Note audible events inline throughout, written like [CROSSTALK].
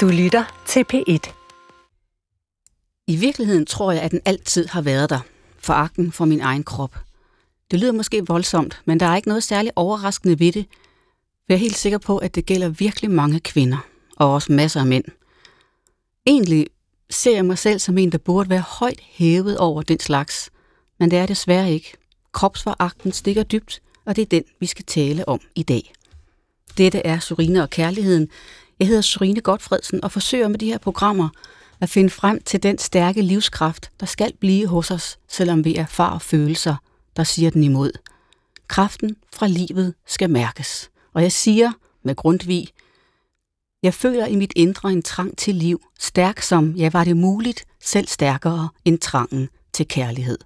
Du lytter til P1. I virkeligheden tror jeg, at den altid har været der. Foragten for min egen krop. Det lyder måske voldsomt, men der er ikke noget særligt overraskende ved det. Jeg er helt sikker på, at det gælder virkelig mange kvinder, og også masser af mænd. Egentlig ser jeg mig selv som en, der burde være højt hævet over den slags, men det er desværre ikke. Kropsforagten stikker dybt, og det er den, vi skal tale om i dag. Dette er Surine og Kærligheden. Jeg hedder Sorine Godfredsen og forsøger med de her programmer at finde frem til den stærke livskraft, der skal blive hos os, selvom vi erfarer følelser, der siger den imod. Kraften fra livet skal mærkes. Og jeg siger med Grundtvig, jeg føler i mit indre en trang til liv, stærk som, ja var det muligt, selv stærkere end trangen til kærlighed.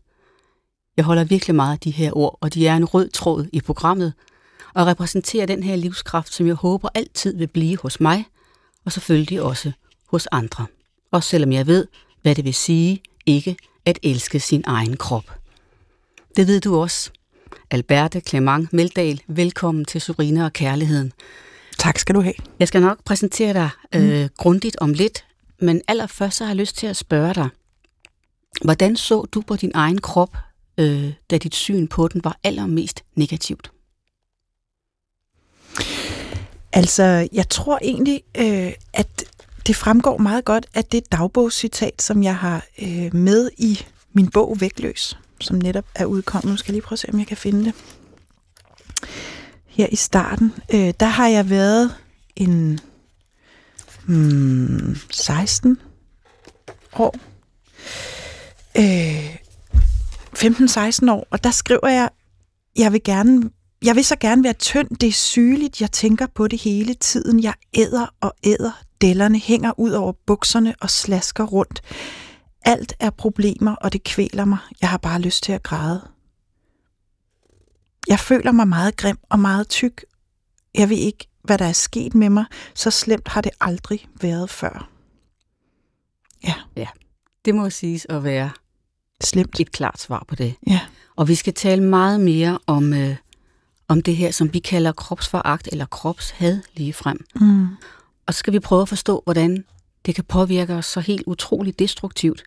Jeg holder virkelig meget af de her ord, og de er en rød tråd i programmet, og repræsenterer den her livskraft, som jeg håber altid vil blive hos mig, og selvfølgelig også hos andre. Også selvom jeg ved, hvad det vil sige ikke at elske sin egen krop. Det ved du også. Alberte Clement Meldal, velkommen til Surine og Kærligheden. Tak skal du have. Jeg skal nok præsentere dig øh, mm. grundigt om lidt, men allerførst så har jeg lyst til at spørge dig, hvordan så du på din egen krop, øh, da dit syn på den var allermest negativt? Altså, jeg tror egentlig, øh, at det fremgår meget godt af det dagbogscitat, som jeg har øh, med i min bog Vægtløs, som netop er udkommet. Nu skal jeg lige prøve at se, om jeg kan finde det. Her i starten, øh, der har jeg været en hmm, 16 år. Øh, 15-16 år, og der skriver jeg, jeg vil gerne jeg vil så gerne være tynd, det er sygeligt, jeg tænker på det hele tiden. Jeg æder og æder, dellerne hænger ud over bukserne og slasker rundt. Alt er problemer, og det kvæler mig. Jeg har bare lyst til at græde. Jeg føler mig meget grim og meget tyk. Jeg ved ikke, hvad der er sket med mig. Så slemt har det aldrig været før. Ja. Ja, det må siges at være slemt. Et klart svar på det. Ja. Og vi skal tale meget mere om, øh, om det her, som vi kalder kropsforagt eller kropshad lige frem. Mm. Og så skal vi prøve at forstå, hvordan det kan påvirke os så helt utroligt destruktivt.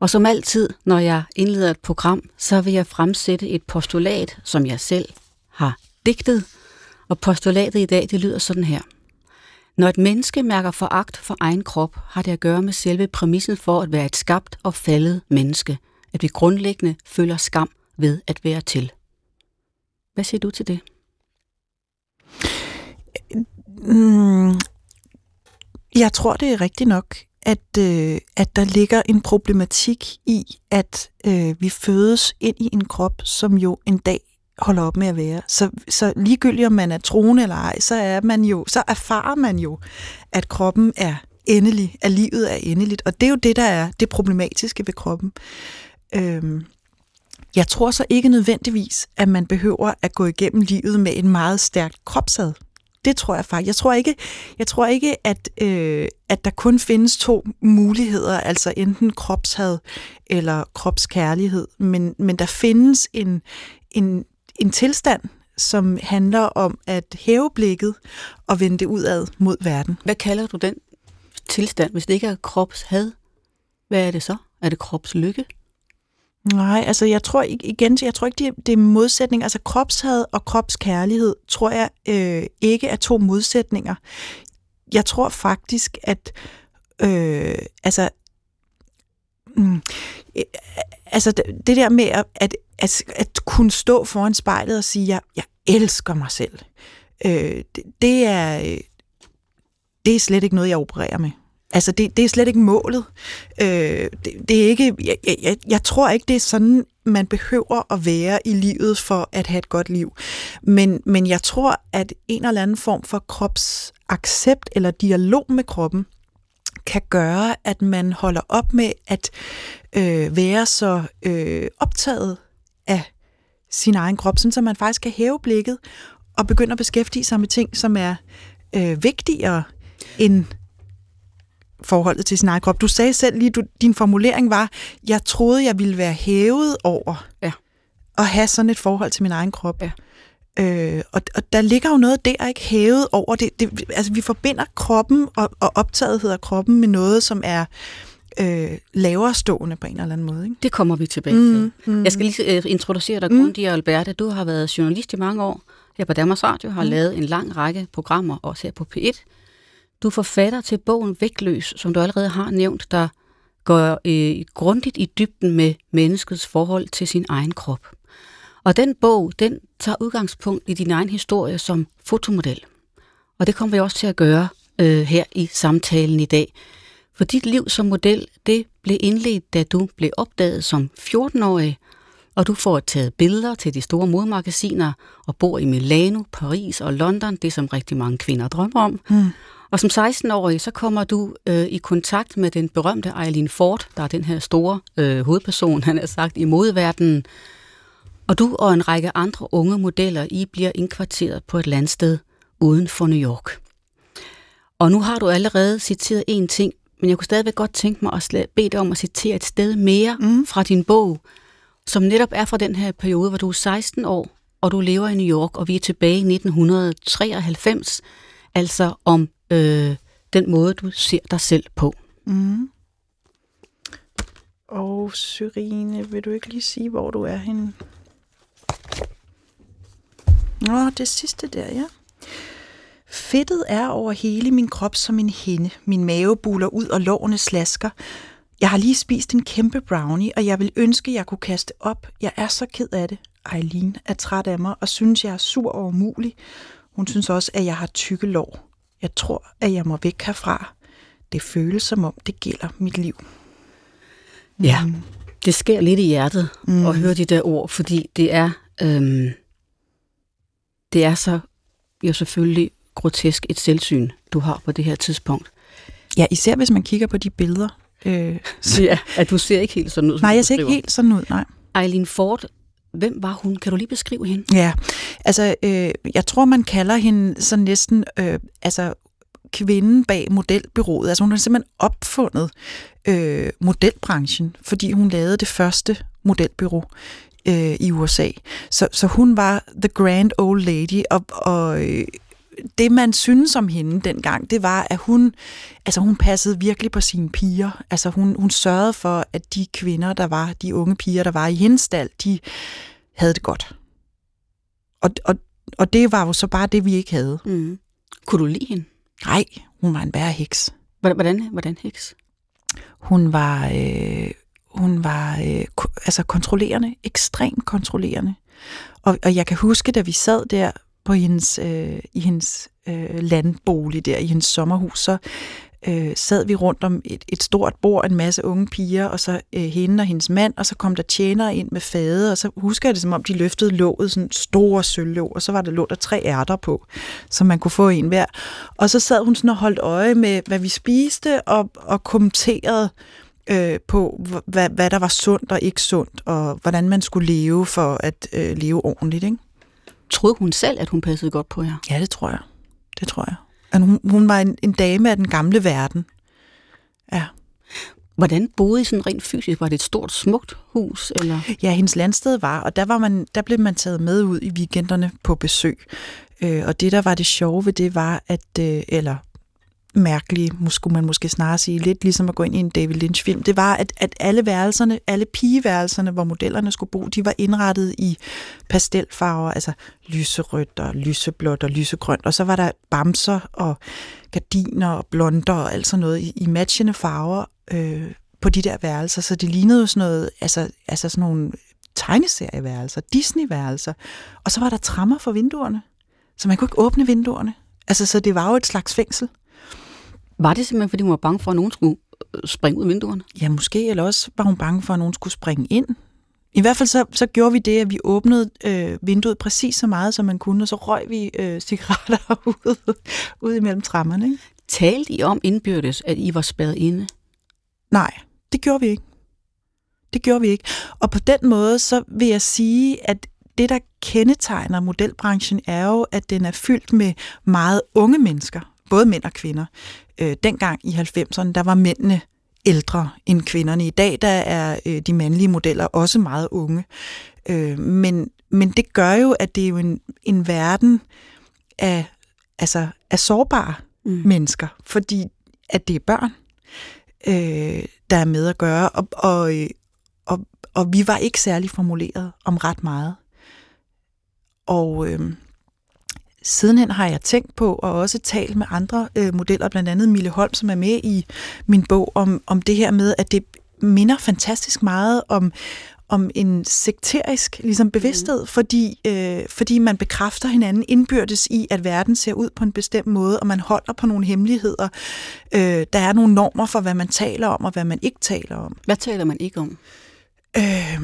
Og som altid, når jeg indleder et program, så vil jeg fremsætte et postulat, som jeg selv har digtet. Og postulatet i dag, det lyder sådan her. Når et menneske mærker foragt for egen krop, har det at gøre med selve præmissen for at være et skabt og faldet menneske, at vi grundlæggende føler skam ved at være til. Hvad siger du til det? Mm, jeg tror, det er rigtigt nok, at, øh, at der ligger en problematik i, at øh, vi fødes ind i en krop, som jo en dag holder op med at være. Så, så ligegyldigt om man er troende eller ej, så er man jo, så erfarer man jo, at kroppen er endelig, at livet er endeligt. Og det er jo det, der er det problematiske ved kroppen. Øhm, jeg tror så ikke nødvendigvis, at man behøver at gå igennem livet med en meget stærk kropshad. Det tror jeg faktisk. Jeg tror ikke, jeg tror ikke at, øh, at der kun findes to muligheder, altså enten kropshad eller kropskærlighed, men, men der findes en, en, en tilstand, som handler om at hæve blikket og vende det udad mod verden. Hvad kalder du den tilstand, hvis det ikke er kropshad? Hvad er det så? Er det kropslykke? Nej, altså jeg tror igen, jeg tror ikke, det er, det er modsætning. Altså kropshad og kropskærlighed tror jeg øh, ikke er to modsætninger. Jeg tror faktisk, at øh, altså, mm, øh, altså det der med at, at, at, at kunne stå foran spejlet og sige, jeg, jeg elsker mig selv, øh, det, det er øh, det er slet ikke noget, jeg opererer med. Altså, det, det er slet ikke målet. Øh, det, det er ikke, jeg, jeg, jeg tror ikke, det er sådan, man behøver at være i livet for at have et godt liv. Men, men jeg tror, at en eller anden form for kropsaccept eller dialog med kroppen kan gøre, at man holder op med at øh, være så øh, optaget af sin egen krop, sådan så man faktisk kan hæve blikket og begynde at beskæftige sig med ting, som er øh, vigtigere end forholdet til sin egen krop. Du sagde selv lige, du, din formulering var, jeg troede, jeg ville være hævet over ja. at have sådan et forhold til min egen krop. Ja. Øh, og, og der ligger jo noget der, ikke hævet over det. det altså, vi forbinder kroppen og, og optagethed af kroppen med noget, som er øh, lavere stående på en eller anden måde. Ikke? Det kommer vi tilbage mm, til. Mm. Jeg skal lige uh, introducere dig, mm. Alberte. Du har været journalist i mange år her på Danmarks Radio, har mm. lavet en lang række programmer, også her på P1. Du er forfatter til bogen Vægtløs, som du allerede har nævnt, der går øh, grundigt i dybden med menneskets forhold til sin egen krop. Og den bog, den tager udgangspunkt i din egen historie som fotomodel. Og det kommer vi også til at gøre øh, her i samtalen i dag. For dit liv som model, det blev indledt, da du blev opdaget som 14-årig, og du får taget billeder til de store modemagasiner og bor i Milano, Paris og London, det som rigtig mange kvinder drømmer om. Mm. Og som 16-årig, så kommer du øh, i kontakt med den berømte Eileen Ford, der er den her store øh, hovedperson, han har sagt, i modeverdenen. Og du og en række andre unge modeller, I bliver indkvarteret på et landsted uden for New York. Og nu har du allerede citeret en ting, men jeg kunne stadigvæk godt tænke mig at bede dig om at citere et sted mere mm. fra din bog, som netop er fra den her periode, hvor du er 16 år, og du lever i New York, og vi er tilbage i 1993, altså om øh, den måde, du ser dig selv på. Mm. Og Syrine, vil du ikke lige sige, hvor du er henne? Nå, det sidste der, ja. Fedtet er over hele min krop som en hende. Min mave buler ud, og lårene slasker. Jeg har lige spist en kæmpe brownie, og jeg vil ønske, jeg kunne kaste op. Jeg er så ked af det. Eileen er træt af mig og synes, jeg er sur og umulig. Hun synes også, at jeg har tykke lår. Jeg tror, at jeg må væk herfra. Det føles som om, det gælder mit liv. Ja, mm. det sker lidt i hjertet mm. at høre de der ord, fordi det er, øhm, det er så jo selvfølgelig grotesk et selvsyn, du har på det her tidspunkt. Ja, især hvis man kigger på de billeder. Øh, så [LAUGHS] ja, at du ser ikke helt sådan ud, Nej, jeg ser ikke helt sådan ud, nej. Eileen Ford, hvem var hun? Kan du lige beskrive hende? Ja, altså, øh, jeg tror, man kalder hende sådan næsten, øh, altså, kvinden bag modelbyrået. Altså, hun har simpelthen opfundet øh, modelbranchen, fordi hun lavede det første modelbyrå øh, i USA. Så, så hun var the grand old lady, og, og øh, det, man synes om hende dengang, det var, at hun, altså hun passede virkelig på sine piger. Altså hun, hun sørgede for, at de kvinder, der var, de unge piger, der var i hendes stald, de havde det godt. Og, og, og det var jo så bare det, vi ikke havde. Mm. Kunne du lide hende? Nej, hun var en værre heks. Hvordan, hvordan heks? Hun var, øh, hun var øh, altså kontrollerende, ekstremt kontrollerende. Og, og jeg kan huske, da vi sad der på hendes, øh, i hendes øh, landbolig der, i hendes sommerhus, så øh, sad vi rundt om et, et stort bord, en masse unge piger, og så øh, hende og hendes mand, og så kom der tjenere ind med fade, og så husker jeg det, som om de løftede låget, sådan store sølvlåg, og så var der lå der tre ærter på, så man kunne få en hver. Og så sad hun sådan og holdt øje med, hvad vi spiste, og, og kommenterede øh, på, hvad, hvad der var sundt og ikke sundt, og hvordan man skulle leve for at øh, leve ordentligt, ikke? Troede hun selv, at hun passede godt på jer? Ja, det tror jeg. Det tror jeg. At hun, hun var en, en dame af den gamle verden. Ja. Hvordan boede I sådan rent fysisk? Var det et stort, smukt hus? Eller? Ja, hendes landsted var, og der, var man, der blev man taget med ud i weekenderne på besøg. Øh, og det, der var det sjove ved det, var, at, øh, eller mærkelige, skulle man måske snarere sige, lidt ligesom at gå ind i en David Lynch-film, det var, at, at alle værelserne, alle pigeværelserne, hvor modellerne skulle bo, de var indrettet i pastelfarver, altså lyserødt og lyseblåt og lysegrønt, og så var der bamser og gardiner og blonder og alt sådan noget i, i matchende farver øh, på de der værelser, så det lignede jo sådan noget, altså, altså sådan nogle tegneserieværelser, Disney-værelser, og så var der trammer for vinduerne, så man kunne ikke åbne vinduerne. Altså, så det var jo et slags fængsel. Var det simpelthen, fordi hun var bange for, at nogen skulle øh, springe ud af vinduerne? Ja, måske, eller også var hun bange for, at nogen skulle springe ind. I hvert fald så, så gjorde vi det, at vi åbnede øh, vinduet præcis så meget, som man kunne, og så røg vi øh, cigaretter [LAUGHS] ud, ud imellem trammerne. Ikke? Talte I om indbyrdes, at I var spærret inde? Nej, det gjorde vi ikke. Det gjorde vi ikke. Og på den måde, så vil jeg sige, at det, der kendetegner modelbranchen, er jo, at den er fyldt med meget unge mennesker, både mænd og kvinder. Øh, dengang i 90'erne, der var mændene ældre end kvinderne. I dag der er øh, de mandlige modeller også meget unge. Øh, men, men det gør jo, at det er jo en, en verden af, altså, af sårbare mm. mennesker, fordi at det er børn, øh, der er med at gøre, og, og, og, og vi var ikke særlig formuleret om ret meget. Og øh, sidenhen har jeg tænkt på, og også talt med andre øh, modeller, blandt andet Mille Holm, som er med i min bog, om, om det her med, at det minder fantastisk meget om, om en sekterisk ligesom bevidsthed, mm. fordi, øh, fordi man bekræfter hinanden indbyrdes i, at verden ser ud på en bestemt måde, og man holder på nogle hemmeligheder. Øh, der er nogle normer for, hvad man taler om, og hvad man ikke taler om. Hvad taler man ikke om? Øh,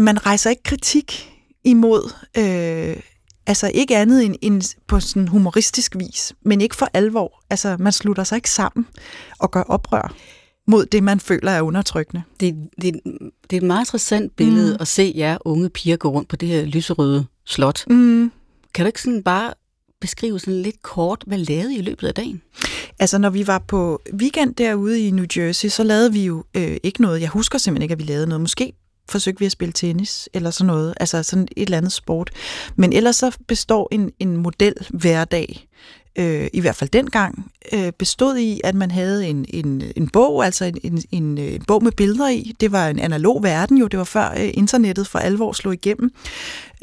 man rejser ikke kritik imod, øh, altså ikke andet end, end på sådan humoristisk vis, men ikke for alvor. Altså man slutter sig ikke sammen og gør oprør mod det, man føler er undertrykkende. Det, det, det er et meget interessant billede mm. at se jer unge piger gå rundt på det her lyserøde slot. Mm. Kan du ikke sådan bare beskrive sådan lidt kort, hvad lavede I i løbet af dagen? Altså, når vi var på weekend derude i New Jersey, så lavede vi jo øh, ikke noget. Jeg husker simpelthen ikke, at vi lavede noget. Måske forsøgte vi at spille tennis eller sådan noget, altså sådan et eller andet sport. Men ellers så består en, en model hverdag, øh, i hvert fald dengang, øh, bestod i, at man havde en, en, en bog, altså en, en, en, øh, en bog med billeder i. Det var en analog verden jo, det var før øh, internettet for alvor slog igennem.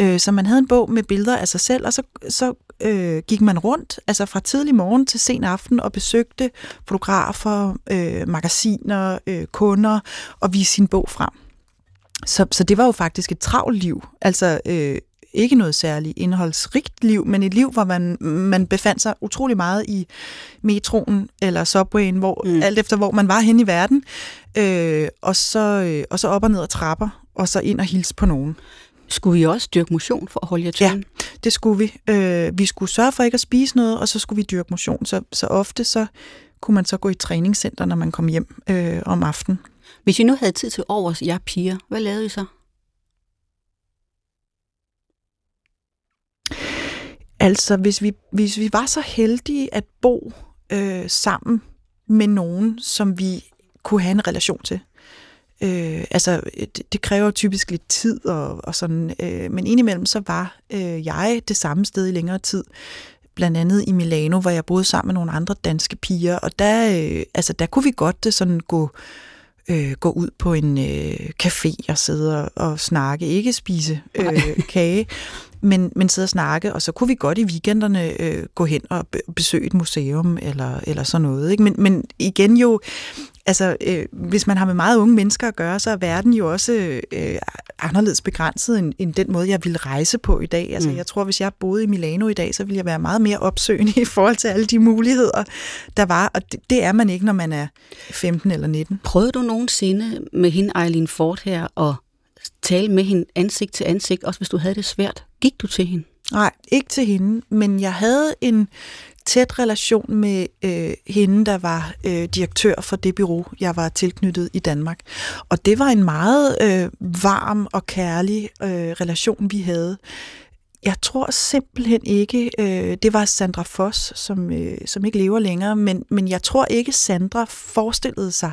Øh, så man havde en bog med billeder af sig selv, og så, så øh, gik man rundt, altså fra tidlig morgen til sen aften, og besøgte fotografer, øh, magasiner, øh, kunder, og viste sin bog frem. Så, så det var jo faktisk et travlt liv. Altså øh, ikke noget særligt indholdsrigt liv, men et liv, hvor man, man befandt sig utrolig meget i metroen eller subwayen, hvor, mm. alt efter hvor man var hen i verden, øh, og, så, øh, og så op og ned ad trapper, og så ind og hilse på nogen. Skulle vi også dyrke motion for at holde jer til? Ja, det skulle vi. Øh, vi skulle sørge for ikke at spise noget, og så skulle vi dyrke motion. Så, så ofte så kunne man så gå i træningscenter, når man kom hjem øh, om aftenen. Hvis I nu havde tid til overs, jeg piger, hvad lavede I så? Altså, hvis vi, hvis vi var så heldige at bo øh, sammen med nogen, som vi kunne have en relation til. Øh, altså, øh, det, det kræver typisk lidt tid og, og sådan, øh, men indimellem så var øh, jeg det samme sted i længere tid blandt andet i Milano, hvor jeg boede sammen med nogle andre danske piger, og der, øh, altså, der kunne vi godt øh, sådan gå øh, gå ud på en øh, café og sidde og, og snakke. Ikke spise øh, [LAUGHS] kage, men, men sidde og snakke. Og så kunne vi godt i weekenderne øh, gå hen og besøge et museum eller, eller sådan noget. Ikke? Men, men igen jo, altså, øh, hvis man har med meget unge mennesker at gøre, så er verden jo også øh, anderledes begrænset end, end den måde, jeg ville rejse på i dag. Altså, mm. jeg tror, hvis jeg boede i Milano i dag, så ville jeg være meget mere opsøgende [LAUGHS] i forhold til alle de muligheder, der var. Og det, det er man ikke, når man er 15 eller 19. Prøvede du nogensinde med hende, Eileen Ford her, at tale med hende ansigt til ansigt, også hvis du havde det svært? Gik du til hende? Nej, ikke til hende, men jeg havde en tæt relation med øh, hende, der var øh, direktør for det bureau, jeg var tilknyttet i Danmark. Og det var en meget øh, varm og kærlig øh, relation, vi havde. Jeg tror simpelthen ikke, øh, det var Sandra Foss, som, øh, som ikke lever længere, men, men jeg tror ikke, Sandra forestillede sig,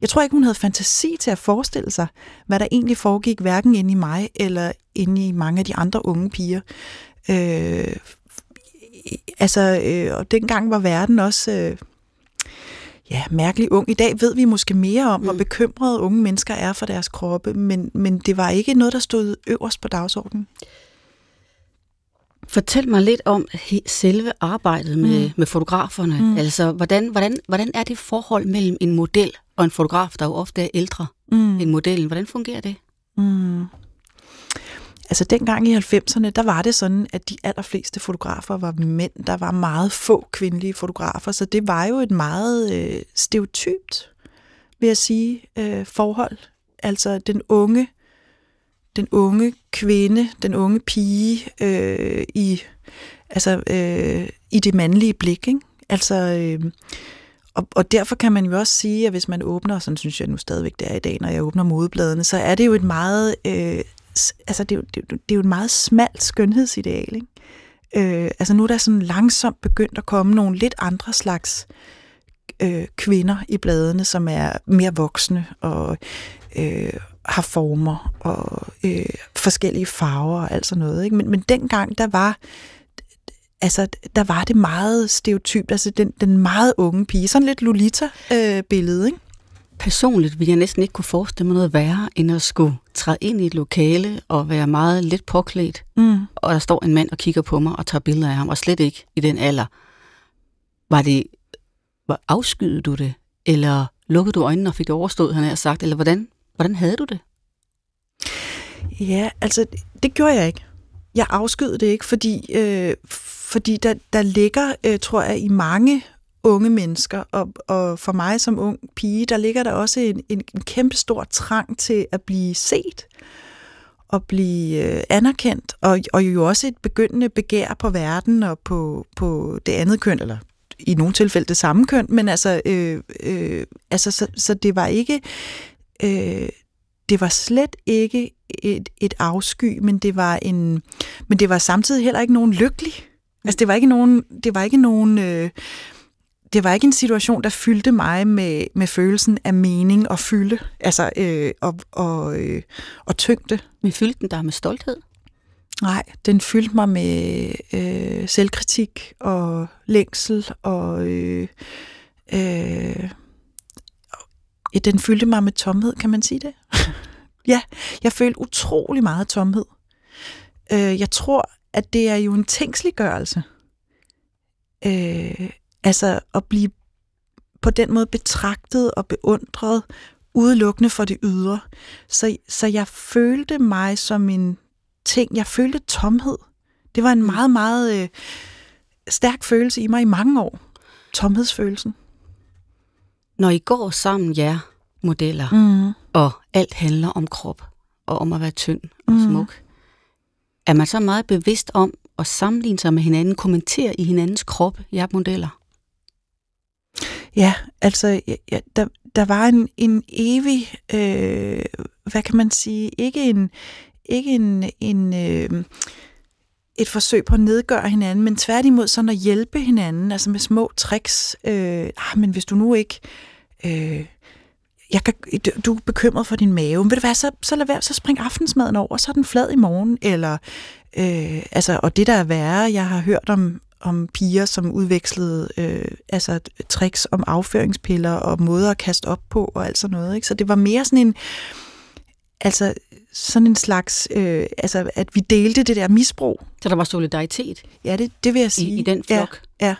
jeg tror ikke, hun havde fantasi til at forestille sig, hvad der egentlig foregik, hverken inde i mig eller inde i mange af de andre unge piger. Øh, altså, øh, og dengang var verden også... Øh, ja, mærkelig ung. I dag ved vi måske mere om, mm. hvor bekymrede unge mennesker er for deres kroppe, men, men det var ikke noget, der stod øverst på dagsordenen. Fortæl mig lidt om selve arbejdet med, mm. med fotograferne. Mm. Altså, hvordan, hvordan, hvordan er det forhold mellem en model og en fotograf, der jo ofte er ældre mm. end modellen? Hvordan fungerer det? Mm. Altså dengang i 90'erne, der var det sådan, at de allerfleste fotografer var mænd. Der var meget få kvindelige fotografer, så det var jo et meget øh, stereotypt, vil jeg sige, øh, forhold. Altså den unge, den unge kvinde, den unge pige øh, i, altså, øh, i det mandlige blik. Ikke? Altså, øh, og, og derfor kan man jo også sige, at hvis man åbner, sådan synes jeg nu stadigvæk det er i dag, når jeg åbner modebladene, så er det jo et meget øh, altså det, er jo, det, det er jo et meget smalt skønhedsideal. Ikke? Øh, altså nu er der sådan langsomt begyndt at komme nogle lidt andre slags øh, kvinder i bladene, som er mere voksne og, øh, har former og øh, forskellige farver og alt sådan noget. Ikke? Men, men dengang, der var altså, der var det meget stereotypt, altså den, den meget unge pige, sådan lidt Lolita-billede, øh, ikke? Personligt ville jeg næsten ikke kunne forestille mig noget værre, end at skulle træde ind i et lokale og være meget lidt påklædt, mm. og der står en mand og kigger på mig og tager billeder af ham, og slet ikke i den alder. Var det, var, afskyede du det, eller lukkede du øjnene og fik det overstået, han har sagt, eller hvordan, hvordan havde du det? Ja, altså, det gjorde jeg ikke. Jeg afskydede det ikke, fordi, øh, fordi der, der ligger, øh, tror jeg, i mange unge mennesker, og, og for mig som ung pige, der ligger der også en, en, en kæmpe stor trang til at blive set og blive øh, anerkendt, og, og jo også et begyndende begær på verden og på, på det andet køn, eller i nogle tilfælde det samme køn, men altså, øh, øh, altså så, så det var ikke, øh, det var slet ikke et, et afsky, men det var en, men det var samtidig heller ikke nogen lykkelig. Altså det var ikke nogen, det var ikke nogen, øh, det var ikke en situation, der fyldte mig med, med følelsen af mening og fylde, altså øh, og, og, øh, og tyngde. Men fyldte den der med stolthed? Nej, den fyldte mig med øh, selvkritik og længsel og øh, øh, den fyldte mig med tomhed, kan man sige det? [LAUGHS] ja, jeg følte utrolig meget tomhed. Øh, jeg tror, at det er jo en tænksliggørelse. Øh, altså at blive på den måde betragtet og beundret udelukkende for det ydre. Så, så jeg følte mig som en ting. Jeg følte tomhed. Det var en mm. meget, meget øh, stærk følelse i mig i mange år. Tomhedsfølelsen. Når I går sammen, ja, modeller, mm. og alt handler om krop, og om at være tynd og mm. smuk, er man så meget bevidst om at sammenligne sig med hinanden, kommentere i hinandens krop, jer modeller? Ja, altså, ja, der, der var en, en evig, øh, hvad kan man sige, ikke en, ikke en, en øh, et forsøg på at nedgøre hinanden, men tværtimod sådan at hjælpe hinanden, altså med små tricks. Øh, ah, men hvis du nu ikke... Øh, jeg kan, du er bekymret for din mave, men ved du hvad, så, så lad være, så spring aftensmaden over, så er den flad i morgen, eller, øh, altså, og det der er værre, jeg har hørt om, om piger, som udvekslede øh, altså tricks om afføringspiller og måder at kaste op på og alt sådan noget. Ikke? Så det var mere sådan en, altså sådan en slags, øh, altså at vi delte det der misbrug. Så der var solidaritet? Ja, det, det vil jeg sige. I, i den flok? Ja. ja.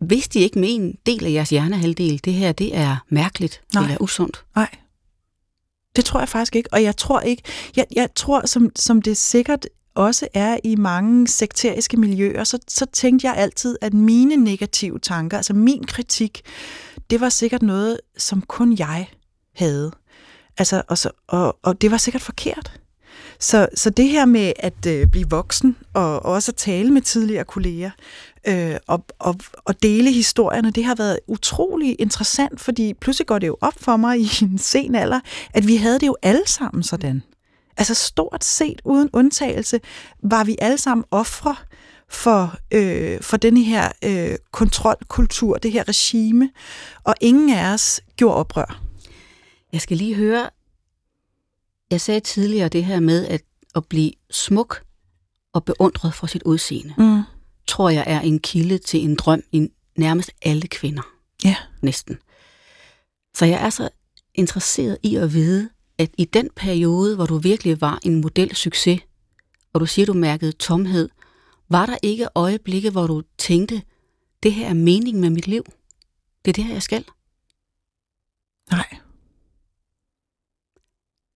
Vidste I ikke med en del af jeres hjernehalvdel, det her det er mærkeligt Nej. eller usundt? Nej. Det tror jeg faktisk ikke, og jeg tror ikke, jeg, jeg tror, som, som det sikkert også er i mange sekteriske miljøer, så, så tænkte jeg altid, at mine negative tanker, altså min kritik, det var sikkert noget, som kun jeg havde. Altså, og, så, og, og det var sikkert forkert. Så, så det her med at øh, blive voksen, og, og også at tale med tidligere kolleger, øh, og, og, og dele historierne, det har været utrolig interessant, fordi pludselig går det jo op for mig i en sen alder, at vi havde det jo alle sammen sådan. Altså stort set uden undtagelse var vi alle sammen ofre for, øh, for denne her øh, kontrolkultur, det her regime, og ingen af os gjorde oprør. Jeg skal lige høre, jeg sagde tidligere det her med at, at blive smuk og beundret for sit udseende, mm. tror jeg er en kilde til en drøm i nærmest alle kvinder. Ja. Næsten. Så jeg er så interesseret i at vide, at i den periode, hvor du virkelig var en modelsucces, og du siger, du mærkede tomhed, var der ikke øjeblikke, hvor du tænkte, det her er meningen med mit liv? Det er det her, jeg skal? Nej.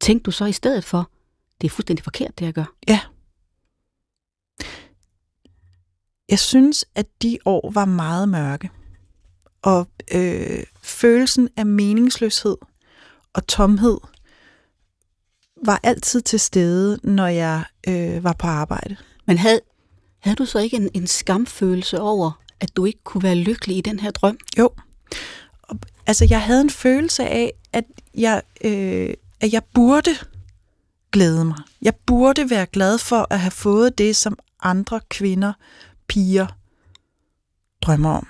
Tænkte du så i stedet for, det er fuldstændig forkert, det jeg gør? Ja. Jeg synes, at de år var meget mørke. Og øh, følelsen af meningsløshed og tomhed var altid til stede, når jeg øh, var på arbejde. Men havde, havde du så ikke en, en skamfølelse over, at du ikke kunne være lykkelig i den her drøm? Jo. Altså, jeg havde en følelse af, at jeg, øh, at jeg burde glæde mig. Jeg burde være glad for at have fået det, som andre kvinder, piger drømmer om.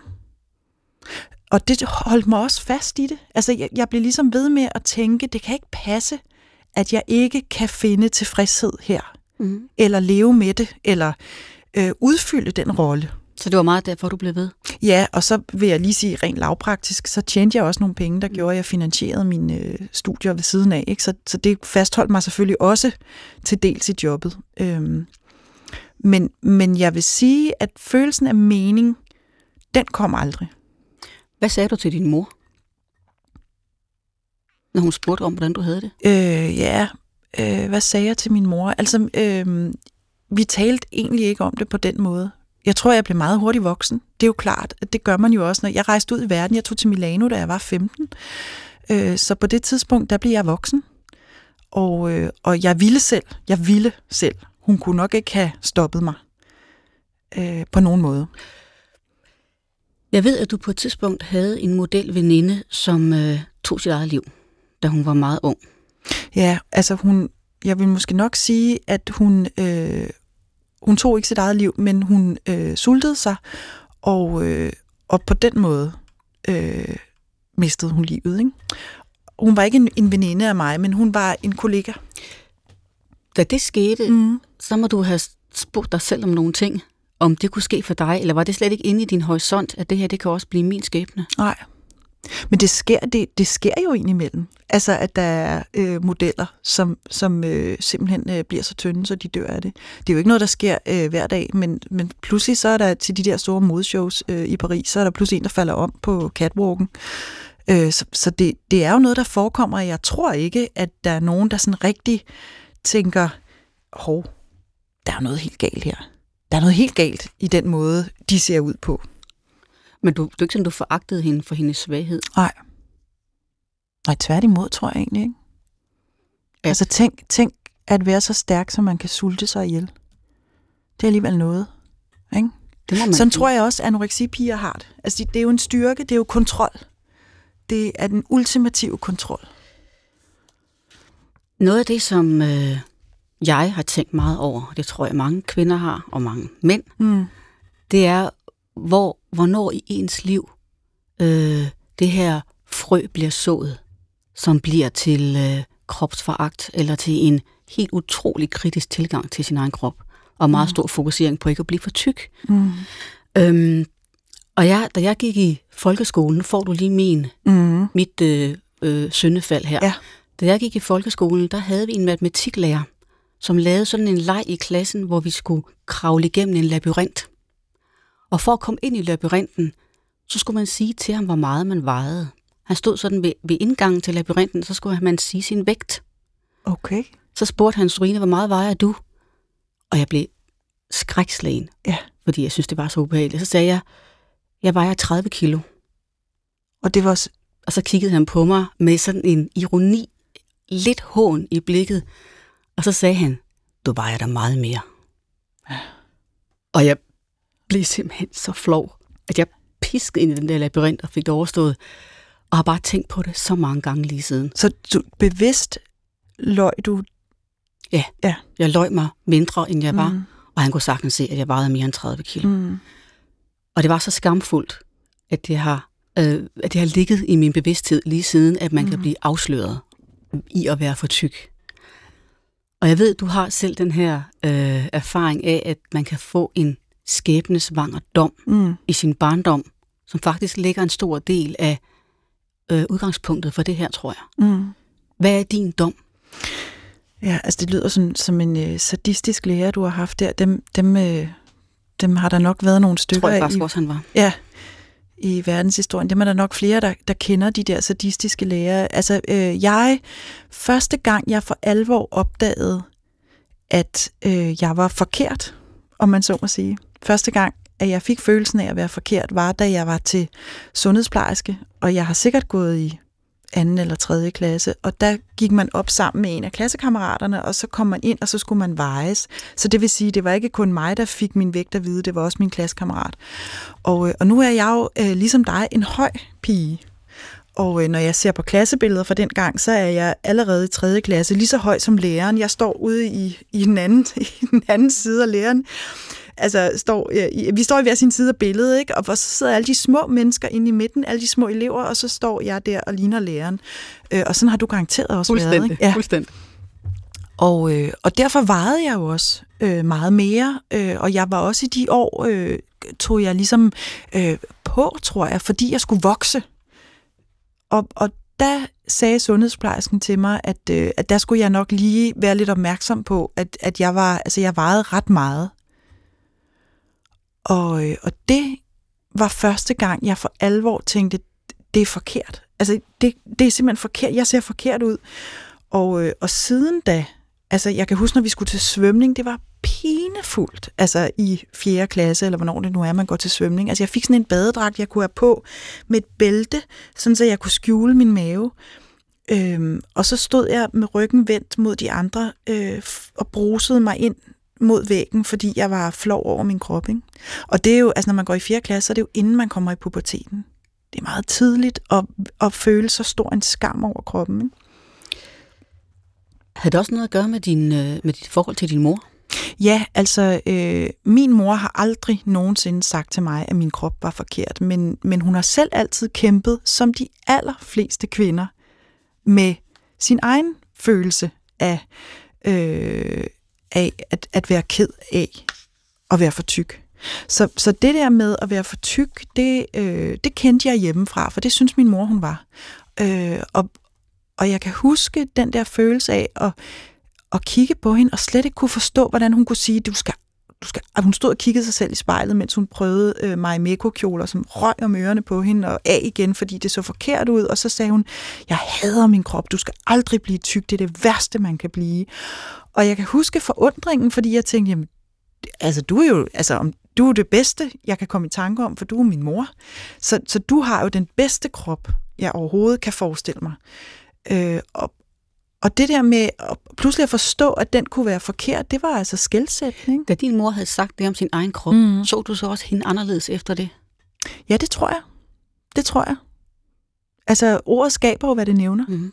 Og det holdt mig også fast i det. Altså, jeg, jeg blev ligesom ved med at tænke, det kan ikke passe, at jeg ikke kan finde tilfredshed her, Mm. eller leve med det, eller øh, udfylde den rolle. Så det var meget derfor, du blev ved? Ja, og så vil jeg lige sige rent lavpraktisk, så tjente jeg også nogle penge, der gjorde, at jeg finansierede mine øh, studier ved siden af. Ikke? Så, så det fastholdt mig selvfølgelig også til dels i jobbet. Øhm, men, men jeg vil sige, at følelsen af mening, den kom aldrig. Hvad sagde du til din mor? Når hun spurgte om, hvordan du havde det? Øh, ja, øh, hvad sagde jeg til min mor? Altså, øh, vi talte egentlig ikke om det på den måde. Jeg tror, jeg blev meget hurtigt voksen. Det er jo klart, at det gør man jo også, når jeg rejste ud i verden. Jeg tog til Milano, da jeg var 15. Øh, så på det tidspunkt, der blev jeg voksen. Og, øh, og jeg ville selv. Jeg ville selv. Hun kunne nok ikke have stoppet mig øh, på nogen måde. Jeg ved, at du på et tidspunkt havde en modelveninde, som øh, tog sit eget liv, da hun var meget ung. Ja, altså hun, jeg vil måske nok sige, at hun, øh, hun tog ikke sit eget liv, men hun øh, sultede sig, og, øh, og på den måde øh, mistede hun livet. Ikke? Hun var ikke en, en veninde af mig, men hun var en kollega. Da det skete, Mm. så må du have spurgt dig selv om nogle ting, om det kunne ske for dig, eller var det slet ikke inde i din horisont, at det her, det kan også blive min skæbne? Nej. Men det sker, det, det sker jo indimellem. Altså, at der er øh, modeller, som, som øh, simpelthen øh, bliver så tynde, så de dør af det. Det er jo ikke noget, der sker øh, hver dag, men, men pludselig så er der til de der store modeshows øh, i Paris, så er der pludselig en, der falder om på catwalken. Øh, så så det, det er jo noget, der forekommer, og jeg tror ikke, at der er nogen, der sådan rigtig tænker, hov, der er noget helt galt her. Der er noget helt galt i den måde, de ser ud på. Men du, det er ikke sådan, du foragtede hende for hendes svaghed. Nej. Nej, tværtimod tror jeg egentlig ikke. Ja. Altså tænk, tænk at være så stærk, så man kan sulte sig ihjel. Det er alligevel noget. Ikke? Det må man Sådan sige. tror jeg også, at anoreksipiger har det. Altså det det er jo en styrke, det er jo kontrol. Det er den ultimative kontrol. Noget af det, som øh, jeg har tænkt meget over, det tror jeg mange kvinder har, og mange mænd, Mm. det er, hvor, hvornår i ens liv øh, det her frø bliver sået, som bliver til øh, kropsforagt, eller til en helt utrolig kritisk tilgang til sin egen krop, og meget stor fokusering på ikke at blive for tyk. Mm. Øhm, og jeg, da jeg gik i folkeskolen, får du lige min, Mm. mit øh, øh, syndefald her. Ja. Da jeg gik i folkeskolen, der havde vi en matematiklærer, som lavede sådan en leg i klassen, hvor vi skulle kravle igennem en labyrint. Og for at komme ind i labyrinten, så skulle man sige til ham, hvor meget man vejede. Han stod sådan ved, ved indgangen til labyrinten, så skulle man sige sin vægt. Okay. Så spurgte han Sorine, hvor meget vejer du? Og jeg blev skrækslagen, Ja. fordi jeg synes, det var så ubehageligt. Så sagde jeg, jeg vejer 30 kilo. Og det var også... Og så kiggede han på mig med sådan en ironi, lidt hån i blikket. Og så sagde han, du vejer der meget mere. Og jeg blev simpelthen så flov, at jeg piskede ind i den der labyrint og fik det overstået. Og har bare tænkt på det så mange gange lige siden. Så du bevidst løg du... Jeg løg mig mindre, end jeg var, Mm. og han kunne sagtens se, at jeg vejede mere end 30 kilo. Mm. Og det var så skamfuldt, at det har, øh, at det har ligget i min bevidsthed lige siden, at man mm. kan blive afsløret i at være for tyk. Og jeg ved, du har selv den her øh, erfaring af, at man kan få en skæbnesvanger dom Mm. i sin barndom, som faktisk lægger en stor del af øh, udgangspunktet for det her, tror jeg. Mm. Hvad er din dom? Ja, altså det lyder som, som en øh, sadistisk lærer, du har haft der. Dem, dem, øh, dem har der nok været nogle stykker Tror jeg faktisk i, også, han var. ja, i verdenshistorien. Dem er der nok flere, der, der kender de der sadistiske lærere. Altså øh, jeg, første gang jeg for alvor opdagede, at øh, jeg var forkert, om man så må sige. Første gang, at jeg fik følelsen af at være forkert, var da jeg var til sundhedsplejerske, og jeg har sikkert gået i anden eller tredje klasse, og der gik man op sammen med en af klassekammeraterne, og så kom man ind, og så skulle man vejes. Så det vil sige, det var ikke kun mig, der fik min vægt at vide, det var også min klassekammerat. Og, øh, og nu er jeg jo, øh, ligesom dig, en høj pige. Og øh, når jeg ser på klassebilleder fra den gang, så er jeg allerede i tredje klasse, lige så høj som læreren. Jeg står ude i, i, den, anden, [LAUGHS] i den anden side af læreren. Altså, står, vi står i hver sin side af billedet, ikke? og så sidder alle de små mennesker inde i midten, alle de små elever, og så står jeg der og ligner læreren. Øh, og sådan har du garanteret også været. Fuldstændig. Ikke? Ja. Fuldstændig. Og, øh, og derfor vejede jeg jo også øh, meget mere, øh, og jeg var også i de år, øh, tog jeg ligesom øh, på, tror jeg, fordi jeg skulle vokse. Og, og der sagde sundhedsplejersken til mig, at, øh, at der skulle jeg nok lige være lidt opmærksom på, at, at jeg var, altså jeg vejede ret meget. Og, øh, og det var første gang, jeg for alvor tænkte, det er forkert. Altså, det, det er simpelthen forkert. Jeg ser forkert ud. Og, øh, og siden da, altså jeg kan huske, når vi skulle til svømning, det var pinefuldt, altså i 4. klasse, eller hvornår det nu er, man går til svømning. Altså jeg fik sådan en badedragt, jeg kunne have på med et bælte, sådan så jeg kunne skjule min mave. Øhm, og så stod jeg med ryggen vendt mod de andre øh, og brusede mig ind mod væggen, fordi jeg var flov over min krop. Ikke? Og det er jo, altså når man går i 4. klasse, så er det jo inden man kommer i puberteten. Det er meget tidligt at, at føle så stor en skam over kroppen. Ikke? Havde det også noget at gøre med, din, øh, med dit forhold til din mor? Ja, altså øh, min mor har aldrig nogensinde sagt til mig, at min krop var forkert, men, men hun har selv altid kæmpet, som de allerfleste kvinder, med sin egen følelse af, øh, af at, at være ked af at være for tyk. Så, så det der med at være for tyk, det, øh, det kendte jeg hjemmefra, for det synes min mor, hun var. Øh, og, og jeg kan huske den der følelse af at, at kigge på hende, og slet ikke kunne forstå, hvordan hun kunne sige, du skal du skal, at hun stod og kiggede sig selv i spejlet, mens hun prøvede øh, Marimekko-kjoler, som røg om ørerne på hende, og af igen, fordi det så forkert ud. Og så sagde hun, jeg hader min krop, du skal aldrig blive tyk, det er det værste, man kan blive. Og jeg kan huske forundringen, fordi jeg tænkte, jamen, altså du er jo, altså om du er det bedste, jeg kan komme i tanke om, for du er min mor. Så, så du har jo den bedste krop, jeg overhovedet kan forestille mig. Øh, og, og det der med at pludselig at forstå, at den kunne være forkert, det var altså skældsætning. Da din mor havde sagt det om sin egen krop, mm. så du så også hende anderledes efter det? Ja, det tror jeg. Det tror jeg. Altså, ordet skaber jo, hvad det nævner. Mm.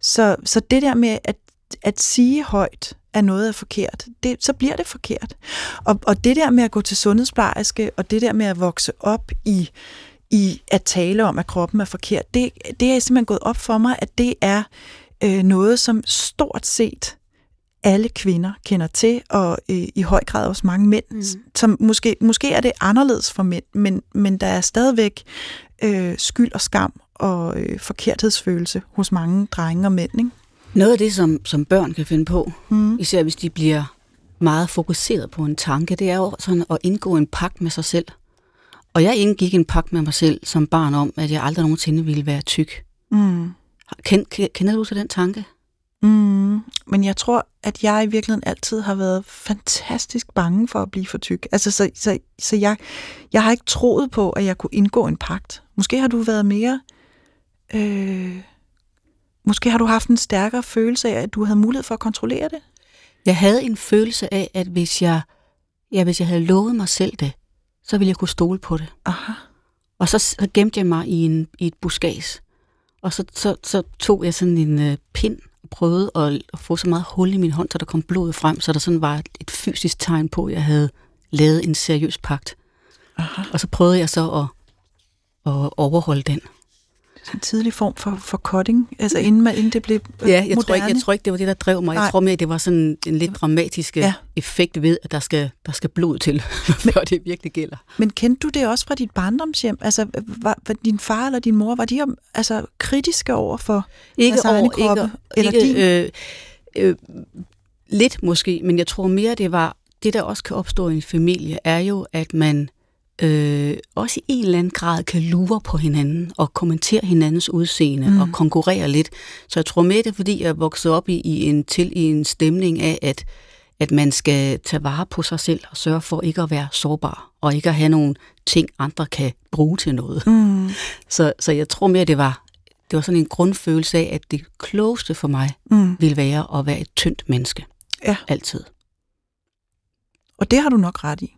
Så, så det der med at, at sige højt, at noget er forkert, det, så bliver det forkert. Og, og det der med at gå til sundhedsplejerske, og det der med at vokse op i, i at tale om, at kroppen er forkert, det, det er simpelthen gået op for mig, at det er øh, noget, som stort set alle kvinder kender til, og øh, i høj grad også mange mænd, mm. som måske, måske er det anderledes for mænd, men, men der er stadigvæk øh, skyld og skam og øh, forkerthedsfølelse hos mange drenge og mænd. Ikke? Noget af det, som, som børn kan finde på, mm. især hvis de bliver meget fokuseret på en tanke, det er jo sådan at indgå en pagt med sig selv. Og jeg indgik en pagt med mig selv som barn om, at jeg aldrig nogensinde ville være tyk. Mm. Kend, kender du til den tanke? Mm, men jeg tror, at jeg i virkeligheden altid har været fantastisk bange for at blive for tyk. Altså, så, så, så jeg, jeg har ikke troet på, at jeg kunne indgå en pagt. Måske har du været mere... Øh, måske har du haft en stærkere følelse af, at du havde mulighed for at kontrollere det? Jeg havde en følelse af, at hvis jeg, ja, hvis jeg havde lovet mig selv det, så ville jeg kunne stole på det. Aha. Og så, så gemte jeg mig i, en, i et buskads. Og så, så, så tog jeg sådan en øh, pind og prøvede at, at få så meget hul i min hånd, så der kom blod frem, så der sådan var et, et fysisk tegn på, at jeg havde lavet en seriøs pagt. Aha. Og så prøvede jeg så at, at overholde den en tidlig form for, for cutting, altså inden, man, inden det blev øh, Ja, jeg tror, ikke, jeg tror ikke, det var det, der drev mig. Nej. Jeg tror mere, det var sådan en lidt dramatisk ja. effekt ved, at der skal, der skal blod til, [LAUGHS] før det virkelig gælder. Men kendte du det også fra dit barndomshjem? Altså, var, var din far eller din mor, var de altså, kritiske over for ikke deres over, kroppe? Ikke, eller ikke, din? Øh, øh, lidt måske, men jeg tror mere, det var, det der også kan opstå i en familie, er jo, at man øh, også i en eller anden grad kan lure på hinanden og kommentere hinandens udseende mm. og konkurrere lidt. Så jeg tror med det, fordi jeg vokset op i, i, en, til, i en stemning af, at, at man skal tage vare på sig selv og sørge for ikke at være sårbar og ikke at have nogle ting, andre kan bruge til noget. Mm. [LAUGHS] Så, så jeg tror mere, det var, det var sådan en grundfølelse af, at det klogeste for mig mm. ville være at være et tyndt menneske. Ja. Altid. Og det har du nok ret i.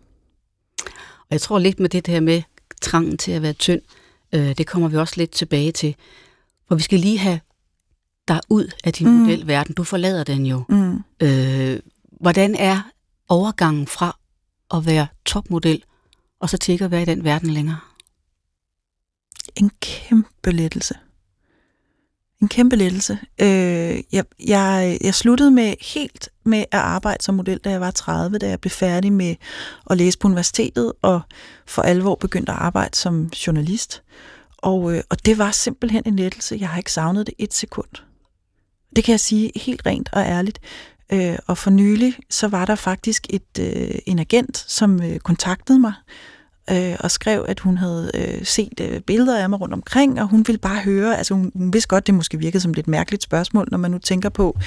Og jeg tror lidt med det her med trangen til at være tynd, øh, det kommer vi også lidt tilbage til. For vi skal lige have dig ud af din mm. modelverden. Du forlader den jo. Mm. Øh, hvordan er overgangen fra at være topmodel, og så til ikke at være i den verden længere? En kæmpe lettelse. En kæmpe lettelse. Øh, jeg, jeg, jeg sluttede med helt med at arbejde som model, da jeg var 30, da jeg blev færdig med at læse på universitetet, og for alvor begyndte at arbejde som journalist. Og, øh, og det var simpelthen en lettelse. Jeg har ikke savnet det et sekund. Det kan jeg sige helt rent og ærligt. Øh, og for nylig, så var der faktisk et, øh, en agent, som øh, kontaktede mig, øh, og skrev, at hun havde øh, set øh, billeder af mig rundt omkring, og hun ville bare høre, altså hun, hun vidste godt, det måske virkede som et lidt mærkeligt spørgsmål, når man nu tænker på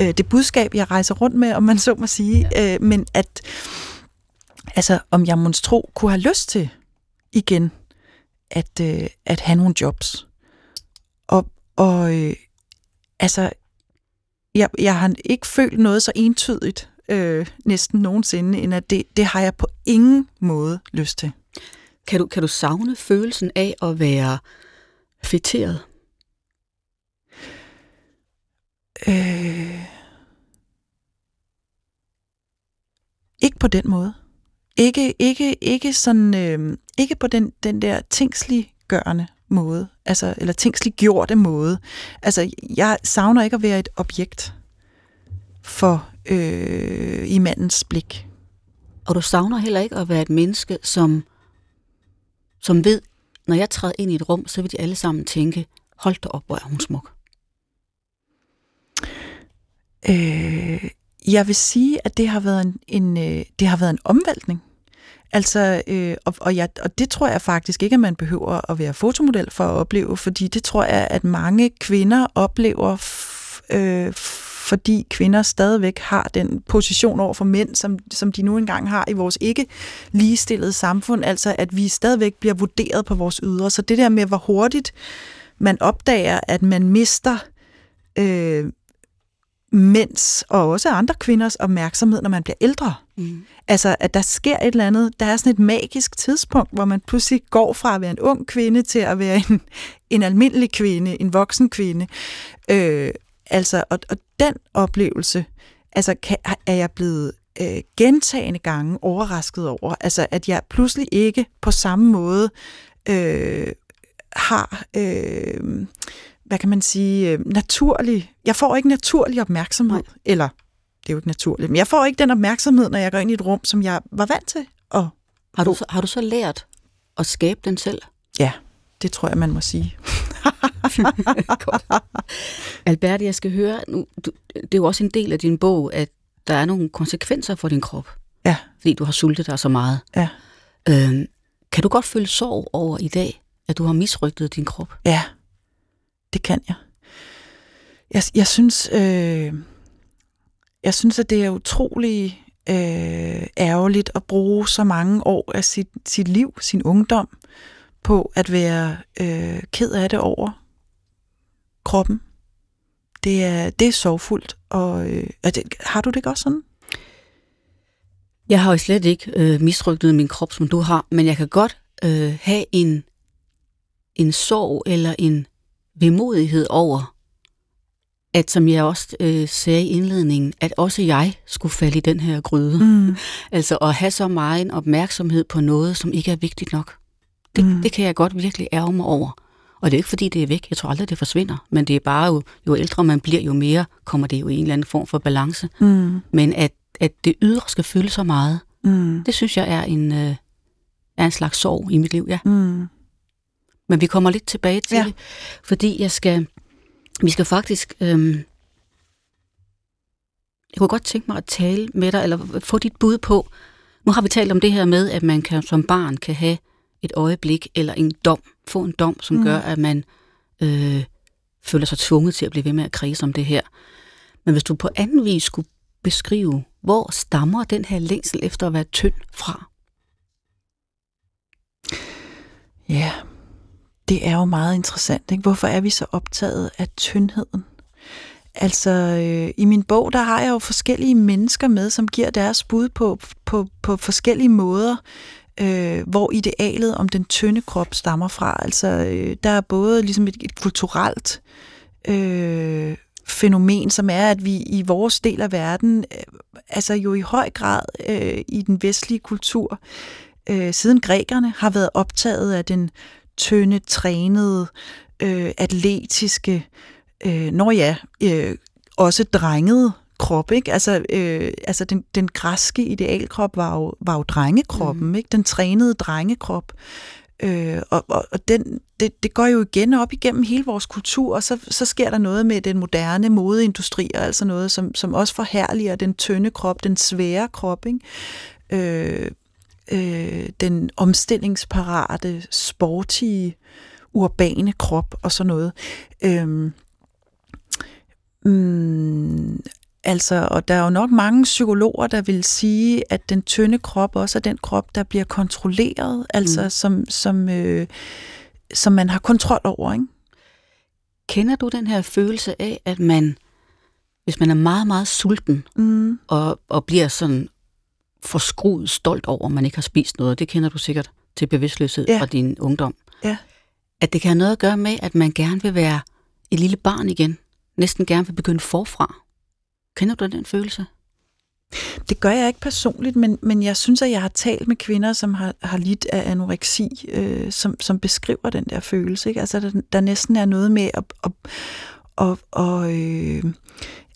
øh, det budskab, jeg rejser rundt med, om man så må sige, øh, men at altså, om jeg måske tro kunne have lyst til igen at, øh, at have nogle jobs. Og, og øh, altså, jeg, jeg har ikke følt noget så entydigt øh, næsten nogensinde, end at det, det har jeg på ingen måde lyst til. Kan du, kan du savne følelsen af at være fætteret? Øh... Ikke på den måde. Ikke, ikke, ikke sådan, øh, ikke på den, den der tingsliggørende måde, altså, eller tingsliggjorte måde. Altså, jeg savner ikke at være et objekt for øh, i mandens blik. Og du savner heller ikke at være et menneske, som som ved, når jeg træder ind i et rum, så vil de alle sammen tænke, hold da op, hvor er hun smuk. Øh, jeg vil sige, at det har været en, en, øh, det har været en omvæltning. Altså, øh, og, og, jeg, og det tror jeg faktisk ikke, at man behøver at være fotomodel for at opleve, fordi det tror jeg, at mange kvinder oplever f, øh, fordi kvinder stadigvæk har den position over for mænd, som, som de nu engang har i vores ikke ligestillede samfund, altså at vi stadigvæk bliver vurderet på vores ydre. Så det der med, hvor hurtigt man opdager, at man mister øh, mænds og også andre kvinders opmærksomhed, når man bliver ældre. Mm. Altså, at der sker et eller andet, der er sådan et magisk tidspunkt, hvor man pludselig går fra at være en ung kvinde til at være en, en almindelig kvinde, en voksen kvinde. Øh, Altså, og, og den oplevelse, altså, kan, er jeg blevet øh, gentagende gange overrasket over. Altså, at jeg pludselig ikke på samme måde øh, har, øh, hvad kan man sige, øh, naturlig, jeg får ikke naturlig opmærksomhed, Nej. eller det er jo ikke naturligt, men jeg får ikke den opmærksomhed, når jeg går ind i et rum, som jeg var vant til. Og har, du, har du så lært at skabe den selv? Ja, det tror jeg, man må sige. [LAUGHS] Godt. Albert, jeg skal høre, nu, du, det er jo også en del af din bog, at der er nogle konsekvenser for din krop. Ja. Fordi du har sultet dig så meget. Ja. Øhm, kan du godt føle sorg over i dag, at du har misrygtet din krop? Ja, det kan jeg. Jeg, jeg synes, øh, jeg synes, at det er utrolig øh, ærgerligt at bruge så mange år af sit, sit liv, sin ungdom, på at være øh, ked af det over kroppen. Det er, det er sorgfuldt. Og, øh, er det, har du det ikke også sådan? Jeg har jo slet ikke øh, misrygtet min krop, som du har, men jeg kan godt øh, have en, en sorg eller en vemodighed over, at som jeg også øh, sagde i indledningen, at også jeg skulle falde i den her gryde. Mm. [LAUGHS] altså at have så meget en opmærksomhed på noget, som ikke er vigtigt nok. Det, mm. det kan jeg godt virkelig ærge mig over. Og det er ikke fordi, det er væk. Jeg tror aldrig, det forsvinder. Men det er bare jo, jo ældre man bliver, jo mere kommer det jo i en eller anden form for balance. Mm. Men at, at det ydre skal fylde så meget, mm. det synes jeg er en, øh, er en slags sorg i mit liv, ja. Mm. Men vi kommer lidt tilbage til ja. det, fordi jeg skal, vi skal faktisk, øhm, jeg kunne godt tænke mig at tale med dig, eller få dit bud på, nu har vi talt om det her med, at man kan, som barn kan have et øjeblik eller en dom, få en dom, som mm. gør, at man øh, føler sig tvunget til at blive ved med at krise om det her. Men hvis du på anden vis skulle beskrive, hvor stammer den her længsel efter at være tynd fra? Ja, det er jo meget interessant. Ikke? Hvorfor er vi så optaget af tyndheden? Altså, øh, i min bog, der har jeg jo forskellige mennesker med, som giver deres bud på, på, på forskellige måder, øh, hvor idealet om den tynde krop stammer fra. Altså, øh, der er både ligesom et, et kulturelt øh, fænomen, som er, at vi i vores del af verden, øh, altså jo i høj grad øh, i den vestlige kultur, øh, siden grækerne, har været optaget af den tynde, trænede, øh, atletiske, øh, når ja, øh, også drengede krop, ikke? Altså, øh, altså den, den græske idealkrop var jo, var jo drengekroppen, mm. ikke? Den trænede drengekrop. Øh, og, og, og den, det, det går jo igen op igennem hele vores kultur, og så, så sker der noget med den moderne modeindustri, og altså noget, som, som også forhærliger den tynde krop, den svære krop, ikke? Øh, øh, den omstillingsparate, sportige, urbane krop og sådan noget. Øh, mm, Altså, og der er jo nok mange psykologer, der vil sige, at den tynde krop også er den krop, der bliver kontrolleret, altså mm. som, som, øh, som man har kontrol over, ikke? Kender du den her følelse af, at man, hvis man er meget, meget sulten, mm. og, og bliver sådan forskruet stolt over, at man ikke har spist noget, det kender du sikkert til bevidstløshed ja. fra din ungdom, ja. at det kan have noget at gøre med, at man gerne vil være et lille barn igen, næsten gerne vil begynde forfra. Kender du den følelse? Det gør jeg ikke personligt, men, men jeg synes, at jeg har talt med kvinder, som har, har lidt af anoreksi, øh, som, som beskriver den der følelse. Ikke? Altså, der, der næsten er noget med at, at, at, at, øh,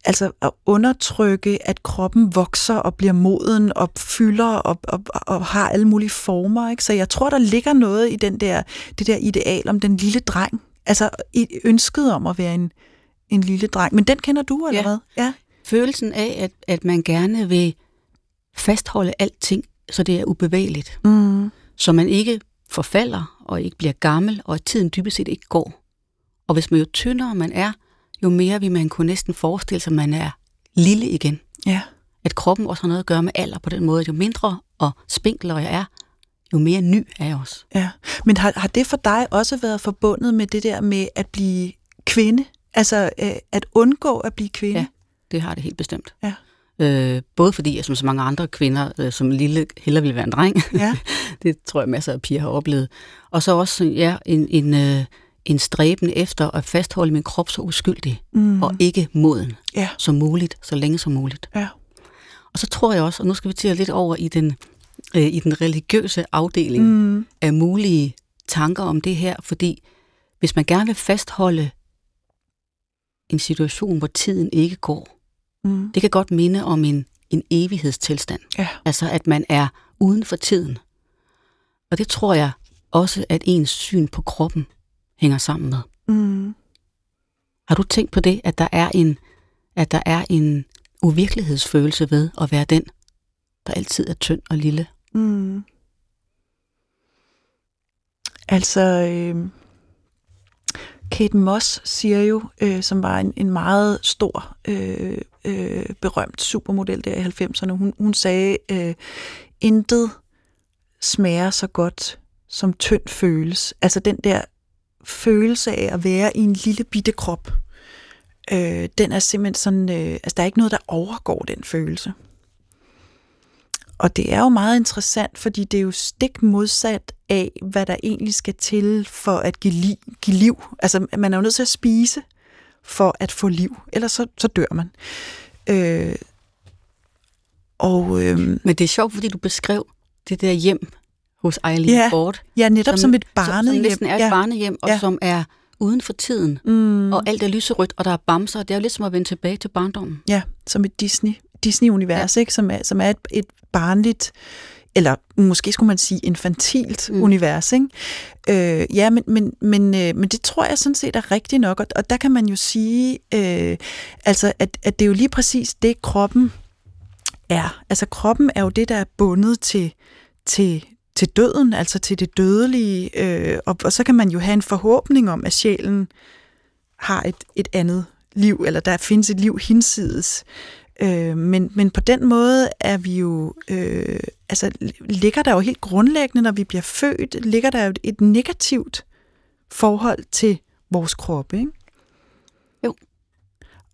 altså at undertrykke, at kroppen vokser og bliver moden og fylder og, og, og har alle mulige former. Ikke? Så jeg tror, der ligger noget i den der, det der ideal om den lille dreng. Altså ønsket om at være en, en lille dreng. Men den kender du, eller ja. hvad? Ja følelsen af, at, at man gerne vil fastholde alting, så det er ubevægeligt. Mm. Så man ikke forfalder og ikke bliver gammel, og at tiden dybest set ikke går. Og hvis man jo tyndere man er, jo mere vil man kunne næsten forestille sig, at man er lille igen. Ja. At kroppen også har noget at gøre med alder på den måde. Jo mindre og spinklere jeg er, jo mere ny er jeg også. Ja. Men har, har det for dig også været forbundet med det der med at blive kvinde? Altså øh, at undgå at blive kvinde? Ja. Det har det helt bestemt. Ja. Øh, både fordi jeg som så mange andre kvinder, øh, som lille heller ville være en dreng. Ja. [LAUGHS] det tror jeg masser af piger har oplevet. Og så også ja, en, en, øh, en stræben efter at fastholde min krop så uskyldig mm. og ikke moden ja. som muligt, så længe som muligt. Ja. Og så tror jeg også, og nu skal vi til lidt over i den, øh, i den religiøse afdeling mm. af mulige tanker om det her, fordi hvis man gerne vil fastholde en situation, hvor tiden ikke går, Mm. Det kan godt minde om en, en evighedstilstand. Ja. Altså, at man er uden for tiden. Og det tror jeg også, at ens syn på kroppen hænger sammen med. Mm. Har du tænkt på det, at der er en, at der er en uvirkelighedsfølelse ved at være den, der altid er tynd og lille? Mm. Altså, øh, Kate Moss siger jo, øh, som var en, en meget stor, øh, øh, berømt supermodel der i 90'erne, hun, hun sagde, øh, intet smager så godt, som tynd føles. Altså den der følelse af at være i en lille bitte krop, øh, den er simpelthen sådan, øh, altså der er ikke noget, der overgår den følelse. Og det er jo meget interessant, fordi det er jo stik modsat af, hvad der egentlig skal til for at give, li- give liv. Altså, man er jo nødt til at spise for at få liv, ellers så, så dør man. Øh, og, øh, Men det er sjovt, fordi du beskrev det der hjem hos Eileen ja, Ford. Ja, netop som, som et barnehjem. Som, som næsten er et ja. barnehjem, og ja. som er uden for tiden. Mm. Og alt er lyserødt, og der er bamser. Det er jo lidt som at vende tilbage til barndommen. Ja, som et Disney, Disney-univers, ja. ikke? Som, er, som er et, et barnligt, eller måske skulle man sige infantilt mm. univers. Ikke? Øh, ja, men, men, men, øh, men det tror jeg sådan set er rigtigt nok, og, og der kan man jo sige, øh, altså, at, at det er jo lige præcis det, kroppen er. Altså kroppen er jo det, der er bundet til, til, til døden, altså til det dødelige, øh, og, og så kan man jo have en forhåbning om, at sjælen har et, et andet liv, eller der findes et liv hinsides. Øh, men, men på den måde er vi jo, øh, altså ligger der jo helt grundlæggende, når vi bliver født, ligger der jo et, et negativt forhold til vores krop, ikke? Jo.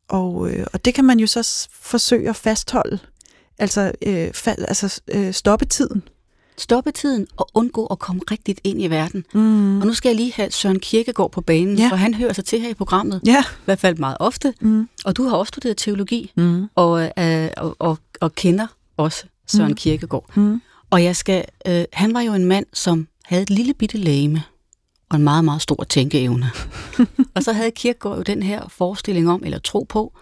Og, øh, og det kan man jo så forsøge at fastholde, altså, øh, fald, altså øh, stoppe tiden. Stoppe tiden og undgå at komme rigtigt ind i verden. Mm. Og nu skal jeg lige have Søren Kierkegaard på banen, Ja. for han hører sig til her i programmet. Ja. I hvert fald meget ofte. Mm. Og du har også studeret teologi, Mm. og, øh, og, og, og kender også Søren Mm. Kierkegaard. Mm. Og jeg skal, øh, han var jo en mand, som havde et lille bitte læme og en meget, meget stor tænkeevne. [LAUGHS] og så havde Kierkegaard jo den her forestilling om, eller tro på,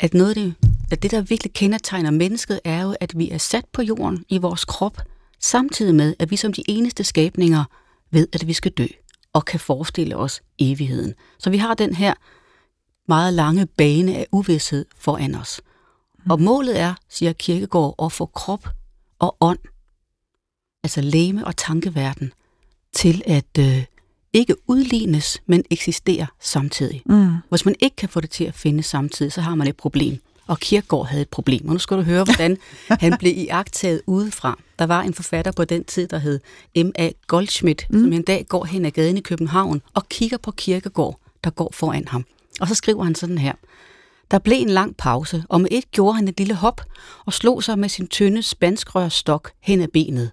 at noget af det, at det, der virkelig kendetegner mennesket, er jo, at vi er sat på jorden i vores krop, samtidig med, at vi som de eneste skabninger ved, at vi skal dø og kan forestille os evigheden. Så vi har den her meget lange bane af uvidshed foran os. Og målet er, siger Kirkegaard, at få krop og ånd, altså læme og tankeverden, til at øh, ikke udlignes, men eksistere samtidig. Mm. Hvis man ikke kan få det til at finde samtidig, så har man et problem. Og Kierkegaard havde et problem. Og nu skal du høre, hvordan [LAUGHS] han blev iagtaget udefra. Der var en forfatter på den tid, der hed M.A. Goldschmidt, mm. som en dag går hen ad gaden i København og kigger på Kierkegaard, der går foran ham. Og så skriver han sådan her. Der blev en lang pause, og med et gjorde han et lille hop og slog sig med sin tynde spanskrørstok hen ad benet.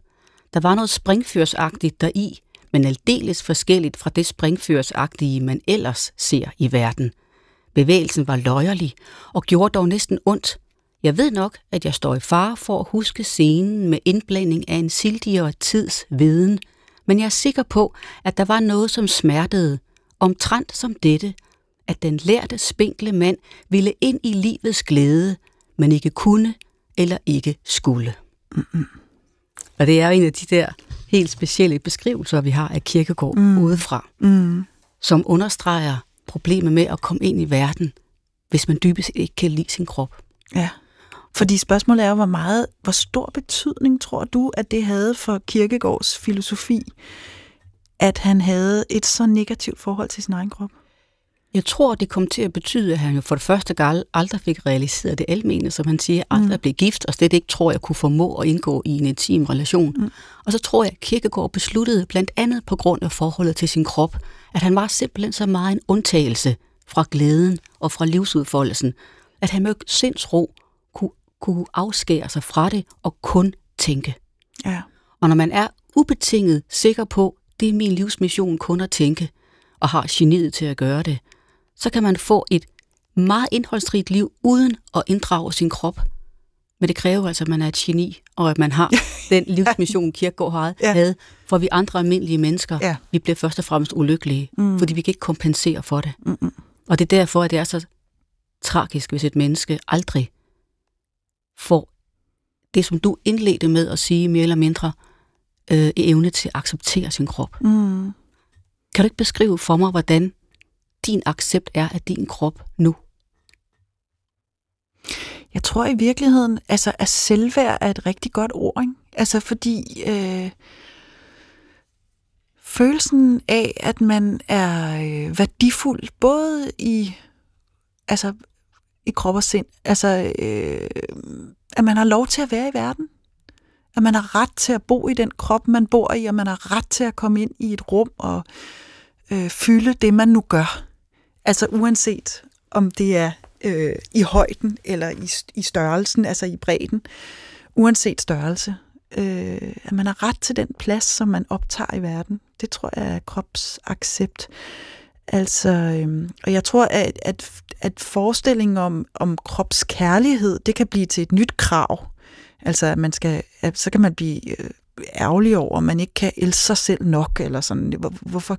Der var noget springførsagtigt deri, men aldeles forskelligt fra det springførsagtige, man ellers ser i verden. Bevægelsen var løjerlig og gjorde dog næsten ondt. Jeg ved nok, at jeg står i fare for at huske scenen med indblanding af en sildigere tids viden, men jeg er sikker på, at der var noget, som smertede, omtrent som dette, at den lærte spinkle mand ville ind i livets glæde, men ikke kunne eller ikke skulle. Mm-mm. Og det er en af de der helt specielle beskrivelser, vi har af Kirkegård mm. udefra, mm. som understreger problemet med at komme ind i verden, hvis man dybest ikke kan lide sin krop. Ja. Fordi spørgsmålet er hvor meget, hvor stor betydning tror du, at det havde for Kirkegårds filosofi, at han havde et så negativt forhold til sin egen krop? Jeg tror, det kom til at betyde, at han jo for det første gang aldrig fik realiseret det almene, som han siger, aldrig mm. blev gift, og slet ikke tror, jeg kunne formå at indgå i en intim relation. Mm. Og så tror jeg, at Kirkegaard besluttede, blandt andet på grund af forholdet til sin krop, at han var simpelthen så meget en undtagelse fra glæden og fra livsudfoldelsen, at han med sindsro kunne, kunne afskære sig fra det og kun tænke. Ja. Og når man er ubetinget sikker på, det er min livsmission kun at tænke, og har geniet til at gøre det, så kan man få et meget indholdsrigt liv uden at inddrage sin krop. Men det kræver altså, at man er et geni, og at man har den [LAUGHS] livsmission, Kierkegaard havde, ja. havde. For vi andre almindelige mennesker, ja. vi bliver først og fremmest ulykkelige, mm. fordi vi kan ikke kompensere for det. Mm-mm. Og det er derfor, at det er så tragisk, hvis et menneske aldrig får det, som du indledte med at sige mere eller mindre, øh, evne til at acceptere sin krop. Mm. Kan du ikke beskrive for mig, hvordan din accept er af din krop nu? Tror i virkeligheden, altså at selvværd er et rigtig godt ord, ikke? Altså fordi øh, følelsen af, at man er øh, værdifuld, både i, altså, i krop og sind, altså øh, at man har lov til at være i verden, at man har ret til at bo i den krop, man bor i, og man har ret til at komme ind i et rum og øh, fylde det, man nu gør. Altså uanset om det er øh, i højden eller i, i størrelsen, altså i bredden, uanset størrelse. Øh, at man har ret til den plads, som man optager i verden. Det tror jeg er kropsaccept. Altså, øh, og jeg tror, at, at, at forestillingen om, om kropskærlighed, det kan blive til et nyt krav. Altså, at man skal, at så kan man blive øh, ærgerlig over, at man ikke kan elske sig selv nok, eller sådan, hvorfor,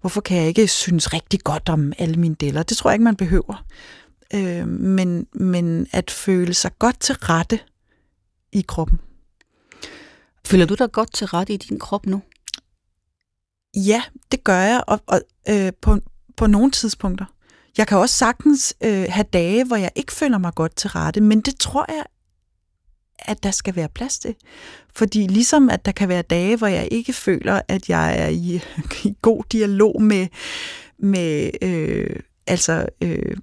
hvorfor kan jeg ikke synes rigtig godt om alle mine deler? Det tror jeg ikke, man behøver. Øh, men, men at føle sig godt til rette i kroppen. Føler du dig godt til rette i din krop nu? Ja, det gør jeg, og, og øh, på, på nogle tidspunkter. Jeg kan også sagtens øh, have dage, hvor jeg ikke føler mig godt til rette, men det tror jeg at der skal være plads til. Fordi ligesom at der kan være dage, hvor jeg ikke føler, at jeg er i, [LAUGHS] i god dialog med, med øh, altså øh,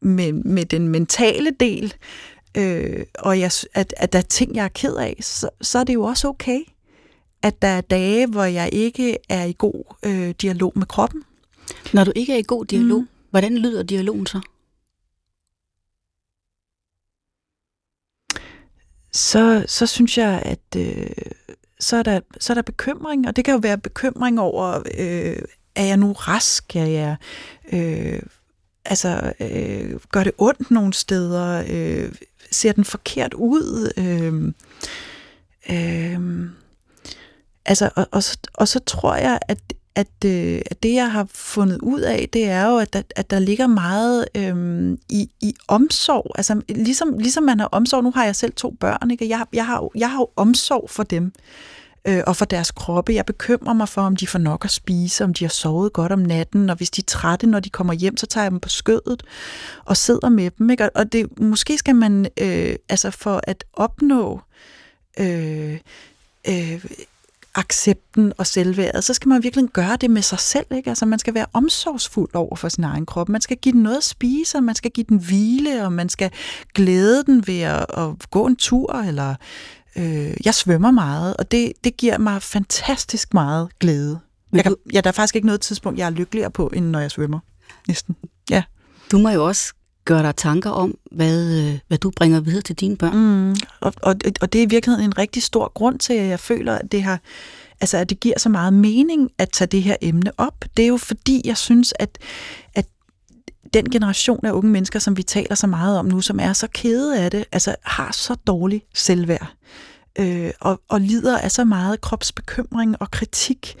med, med den mentale del, øh, og jeg, at, at der er ting, jeg er ked af, så, så er det jo også okay, at der er dage, hvor jeg ikke er i god øh, dialog med kroppen. Når du ikke er i god dialog, mm. hvordan lyder dialogen så? så, så synes jeg, at øh, så, er der, så er der bekymring, og det kan jo være bekymring over, øh, er jeg nu rask? Er jeg, øh, altså, øh, gør det ondt nogle steder? Øh, ser den forkert ud? Øh, øh, altså, og, og, og så tror jeg, at, at, øh, at det, jeg har fundet ud af, det er jo, at der, at der ligger meget øh, i, i omsorg. Altså, ligesom, ligesom man har omsorg, nu har jeg selv to børn, ikke? Jeg, jeg, har, jeg har jo omsorg for dem øh, og for deres kroppe. Jeg bekymrer mig for, om de får nok at spise, om de har sovet godt om natten, og hvis de er trætte, når de kommer hjem, så tager jeg dem på skødet og sidder med dem. Ikke? Og det, måske skal man, øh, altså for at opnå øh, øh, accepten og selvværdet, så skal man virkelig gøre det med sig selv. Ikke? Altså man skal være omsorgsfuld over for sin egen krop. Man skal give den noget at spise, og man skal give den hvile, og man skal glæde den ved at, at gå en tur, eller øh, jeg svømmer meget, og det, det giver mig fantastisk meget glæde. Jeg kan, ja, der er faktisk ikke noget tidspunkt, jeg er lykkeligere på, end når jeg svømmer. Næsten. Ja. Du må jo også gøre dig tanker om, hvad, øh, hvad du bringer videre til dine børn. Mm, og, og, og det er i virkeligheden en rigtig stor grund til, at jeg føler, at det har altså at det giver så meget mening at tage det her emne op. Det er jo fordi, jeg synes, at, at den generation af unge mennesker, som vi taler så meget om nu, som er så kede af det, altså har så dårlig selvværd øh, og, og lider af så meget kropsbekymring og kritik,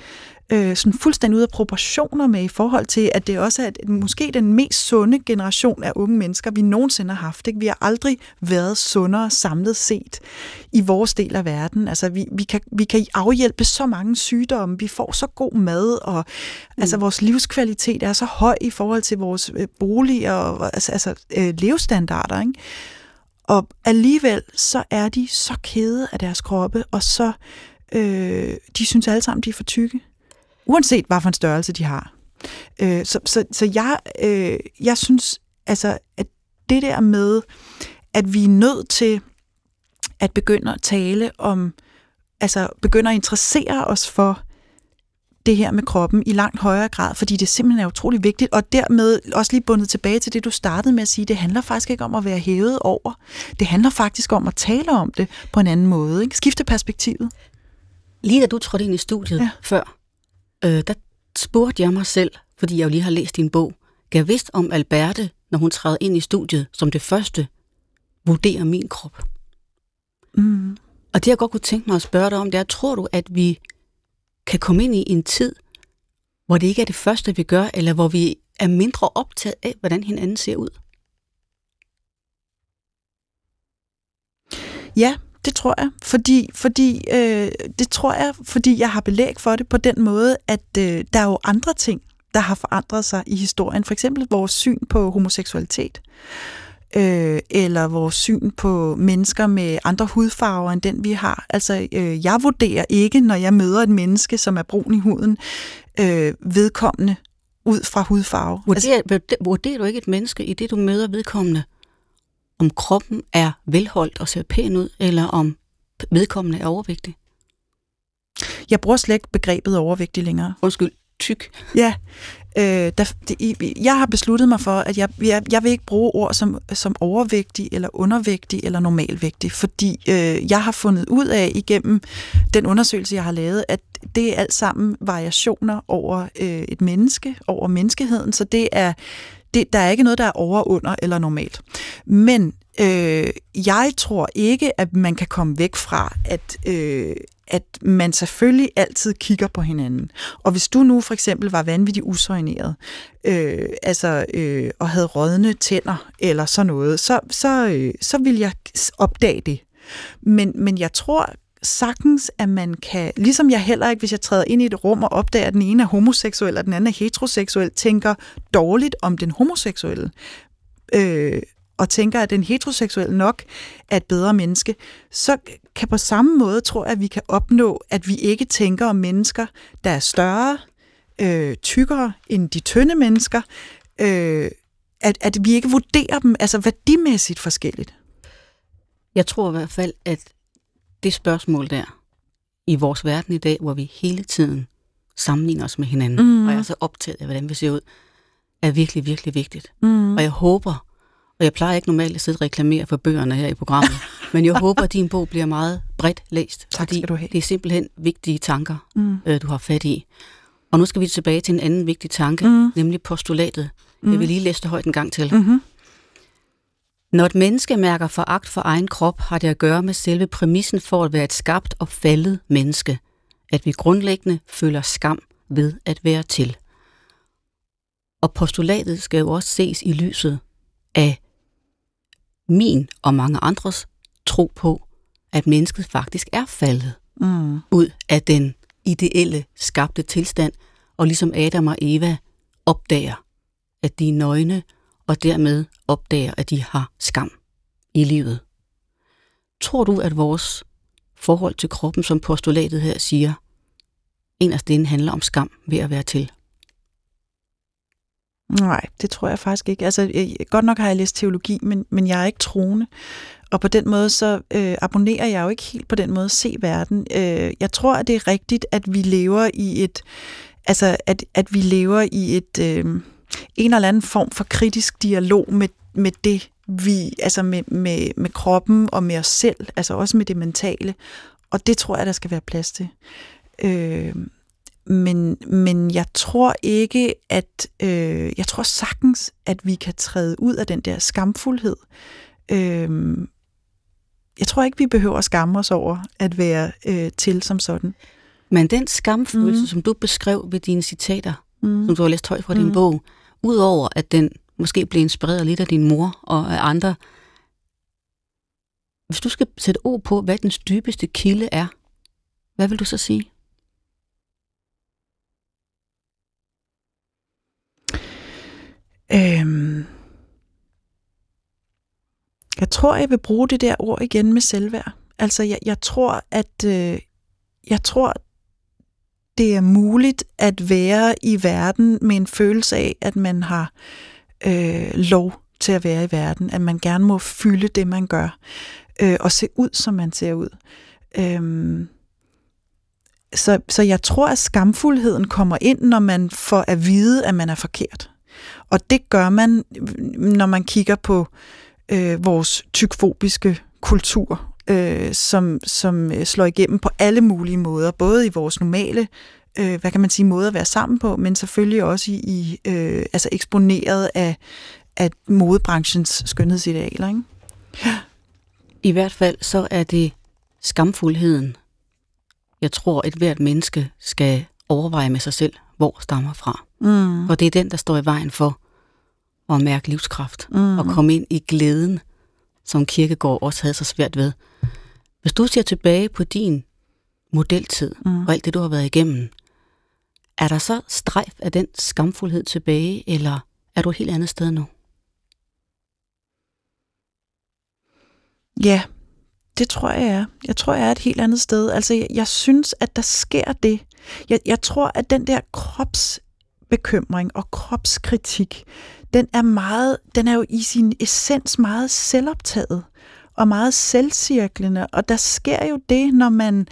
øh, sådan fuldstændig ud af proportioner med i forhold til, at det også er et, måske den mest sunde generation af unge mennesker, vi nogensinde har haft. Ikke? Vi har aldrig været sundere samlet set i vores del af verden. Altså, vi, vi, kan, vi kan afhjælpe så mange sygdomme, vi får så god mad, og mm. altså, vores livskvalitet er så høj i forhold til vores øh, bolig og altså, altså, øh, levestandarder. Ikke? Og alligevel så er de så kede af deres kroppe, og så øh, de synes alle sammen, de er for tykke uanset hvad for en størrelse de har. Øh, så, så, så jeg, øh, jeg synes, altså, at det der med, at vi er nødt til at begynde at tale om, altså begynde at interessere os for det her med kroppen i langt højere grad, fordi det simpelthen er utrolig vigtigt, og dermed også lige bundet tilbage til det, du startede med at sige, det handler faktisk ikke om at være hævet over. Det handler faktisk om at tale om det på en anden måde. Ikke? Skifte perspektivet. Lige da du trådte ind i studiet ja. før, øh, der spurgte jeg mig selv, fordi jeg jo lige har læst din bog, gav vidst om Alberte, når hun træder ind i studiet, som det første, vurderer min krop. Mm. Og det jeg godt kunne tænke mig at spørge dig om, det er, tror du, at vi kan komme ind i en tid, hvor det ikke er det første, vi gør, eller hvor vi er mindre optaget af, hvordan hinanden ser ud? Ja, det tror jeg, fordi, fordi øh, det tror jeg, fordi jeg har belæg for det på den måde, at øh, der er jo andre ting, der har forandret sig i historien. For eksempel vores syn på homoseksualitet, øh, eller vores syn på mennesker med andre hudfarver end den, vi har. Altså, øh, jeg vurderer ikke, når jeg møder et menneske, som er brun i huden, øh, vedkommende ud fra hudfarve. Vurderer, altså, vurderer du ikke et menneske i det, du møder vedkommende? om kroppen er velholdt og ser pæn ud, eller om vedkommende er overvægtig? Jeg bruger slet ikke begrebet overvægtig længere. Undskyld, tyk. Ja, øh, der, det, jeg har besluttet mig for, at jeg, jeg, jeg vil ikke bruge ord som, som overvægtig, eller undervægtig, eller normalvægtig, fordi øh, jeg har fundet ud af igennem den undersøgelse, jeg har lavet, at det er alt sammen variationer over øh, et menneske, over menneskeheden, så det er det, der er ikke noget, der er over, under eller normalt. Men øh, jeg tror ikke, at man kan komme væk fra, at, øh, at man selvfølgelig altid kigger på hinanden. Og hvis du nu for eksempel var vanvittigt usøjneret, øh, altså, øh, og havde rådne tænder eller sådan noget, så, så, øh, så vil jeg opdage det. Men, men jeg tror sagtens, at man kan, ligesom jeg heller ikke, hvis jeg træder ind i et rum og opdager, at den ene er homoseksuel, og den anden er heteroseksuel, tænker dårligt om den homoseksuelle, øh, og tænker, at den heteroseksuelle nok er et bedre menneske, så kan på samme måde, tror jeg, at vi kan opnå, at vi ikke tænker om mennesker, der er større, øh, tykkere end de tynde mennesker, øh, at, at vi ikke vurderer dem altså værdimæssigt forskelligt. Jeg tror i hvert fald, at det spørgsmål der i vores verden i dag, hvor vi hele tiden sammenligner os med hinanden, mm. og jeg er så optaget af, hvordan vi ser ud, er virkelig, virkelig vigtigt. Mm. Og jeg håber, og jeg plejer ikke normalt at sidde og reklamere for bøgerne her i programmet, [LAUGHS] men jeg håber, at din bog bliver meget bredt læst, tak, fordi du have. det er simpelthen vigtige tanker, mm. øh, du har fat i. Og nu skal vi tilbage til en anden vigtig tanke, mm. nemlig postulatet. Mm. Jeg vil lige læse det højt en gang til. Mm-hmm. Når et menneske mærker foragt for egen krop, har det at gøre med selve præmissen for at være et skabt og faldet menneske. At vi grundlæggende føler skam, ved at være til. Og postulatet skal jo også ses i lyset af min og mange andres tro på, at mennesket faktisk er faldet mm. ud af den ideelle skabte tilstand, og ligesom Adam og Eva opdager, at de er nøgne, og dermed opdager, at de har skam i livet. Tror du, at vores forhold til kroppen, som postulatet her siger, en af den handler om skam ved at være til? Nej, det tror jeg faktisk ikke. Altså, jeg, godt nok har jeg læst teologi, men, men jeg er ikke troende. Og på den måde, så øh, abonnerer jeg jo ikke helt på den måde at se verden. Øh, jeg tror, at det er rigtigt, at vi lever i et, altså, at, at vi lever i et, øh, en eller anden form for kritisk dialog med, med det, vi, altså med, med, med kroppen og med os selv, altså også med det mentale. Og det tror jeg, der skal være plads til. Øh, men, men jeg tror ikke, at øh, jeg tror sagtens, at vi kan træde ud af den der skamfuldhed. Øh, jeg tror ikke, vi behøver at skamme os over at være øh, til som sådan. Men den skamfølelse, mm. som du beskrev ved dine citater, mm. som du har læst højt fra mm. din bog, udover at den måske blev inspireret lidt af din mor og af andre, hvis du skal sætte ord på, hvad den dybeste kilde er, hvad vil du så sige? Øhm, jeg tror, jeg vil bruge det der ord igen med selvværd. Altså, jeg, jeg tror, at øh, jeg tror, det er muligt at være i verden med en følelse af, at man har øh, lov til at være i verden, at man gerne må fylde det, man gør, øh, og se ud, som man ser ud. Øhm, så, så jeg tror, at skamfuldheden kommer ind, når man får at vide, at man er forkert. Og det gør man, når man kigger på øh, vores tykfobiske kultur, øh, som, som øh, slår igennem på alle mulige måder, både i vores normale øh, hvad kan man sige, måde at være sammen på, men selvfølgelig også i, i øh, altså eksponeret af, af modebranchens skønhedsidealer. Ikke? Ja. I hvert fald så er det skamfuldheden. Jeg tror, at hvert menneske skal overveje med sig selv, hvor stammer fra. Mm. Og det er den, der står i vejen for at mærke livskraft mm. og komme ind i glæden, som Kirkegård også havde så svært ved. Hvis du ser tilbage på din modeltid mm. og alt det, du har været igennem, er der så strejf af den skamfuldhed tilbage, eller er du et helt andet sted nu? Ja, det tror jeg er. Jeg tror, jeg er et helt andet sted. Altså, jeg, jeg synes, at der sker det. Jeg, jeg tror, at den der bekymring og kropskritik, den er meget, den er jo i sin essens meget selvoptaget og meget selvcirklende, og der sker jo det, når man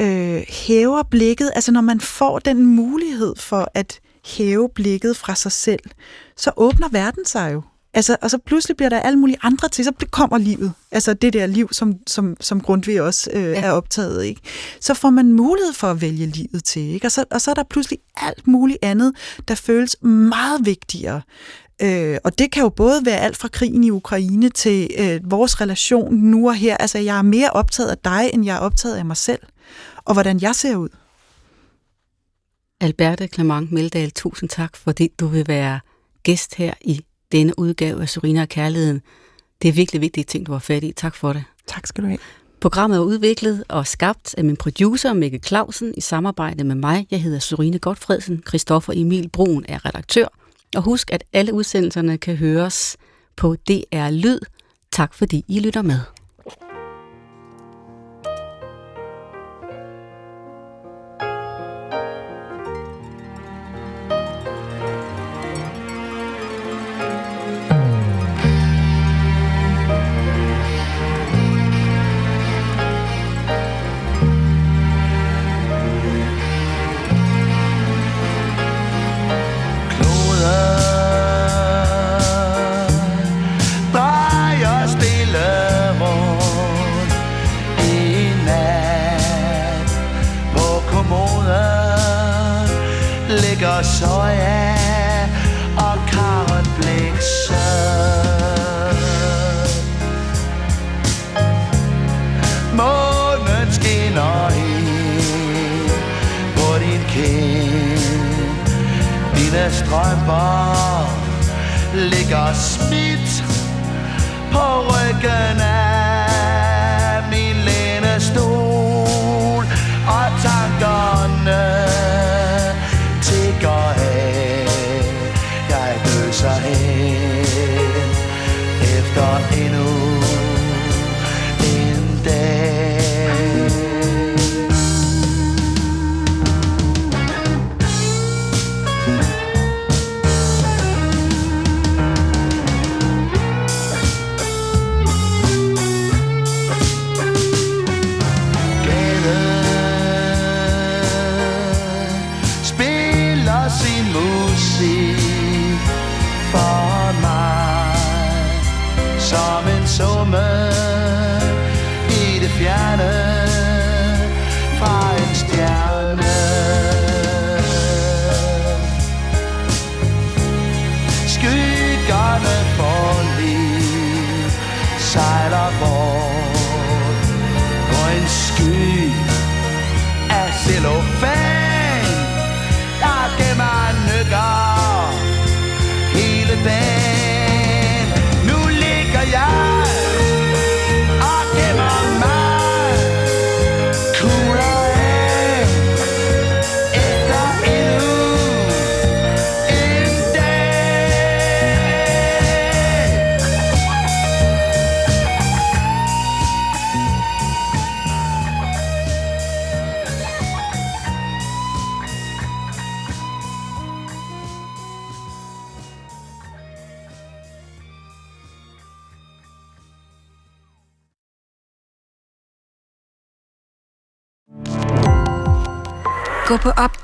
øh, hæver blikket, altså når man får den mulighed for at hæve blikket fra sig selv, så åbner verden sig jo. Altså, og så pludselig bliver der alle mulige andre til, så kommer livet. Altså det der liv, som, som, som Grundtvig også øh, ja. er optaget. Ikke? Så får man mulighed for at vælge livet til. Ikke? Og, så, og så er der pludselig alt muligt andet, der føles meget vigtigere. Øh, og det kan jo både være alt fra krigen i Ukraine til øh, vores relation nu og her. Altså jeg er mere optaget af dig, end jeg er optaget af mig selv. Og hvordan jeg ser ud. Alberte Clement Meldal, tusind tak, fordi du vil være gæst her i denne udgave af Surina og Kærligheden. Det er virkelig vigtige ting, du har fat i. Tak for det. Tak skal du have. Programmet er udviklet og skabt af min producer Mikkel Clausen i samarbejde med mig. Jeg hedder Surine Godfredsen. Christoffer Emil Brun er redaktør. Og husk, at alle udsendelserne kan høres på DR Lyd. Tak fordi I lytter med. voice I. If there ain't no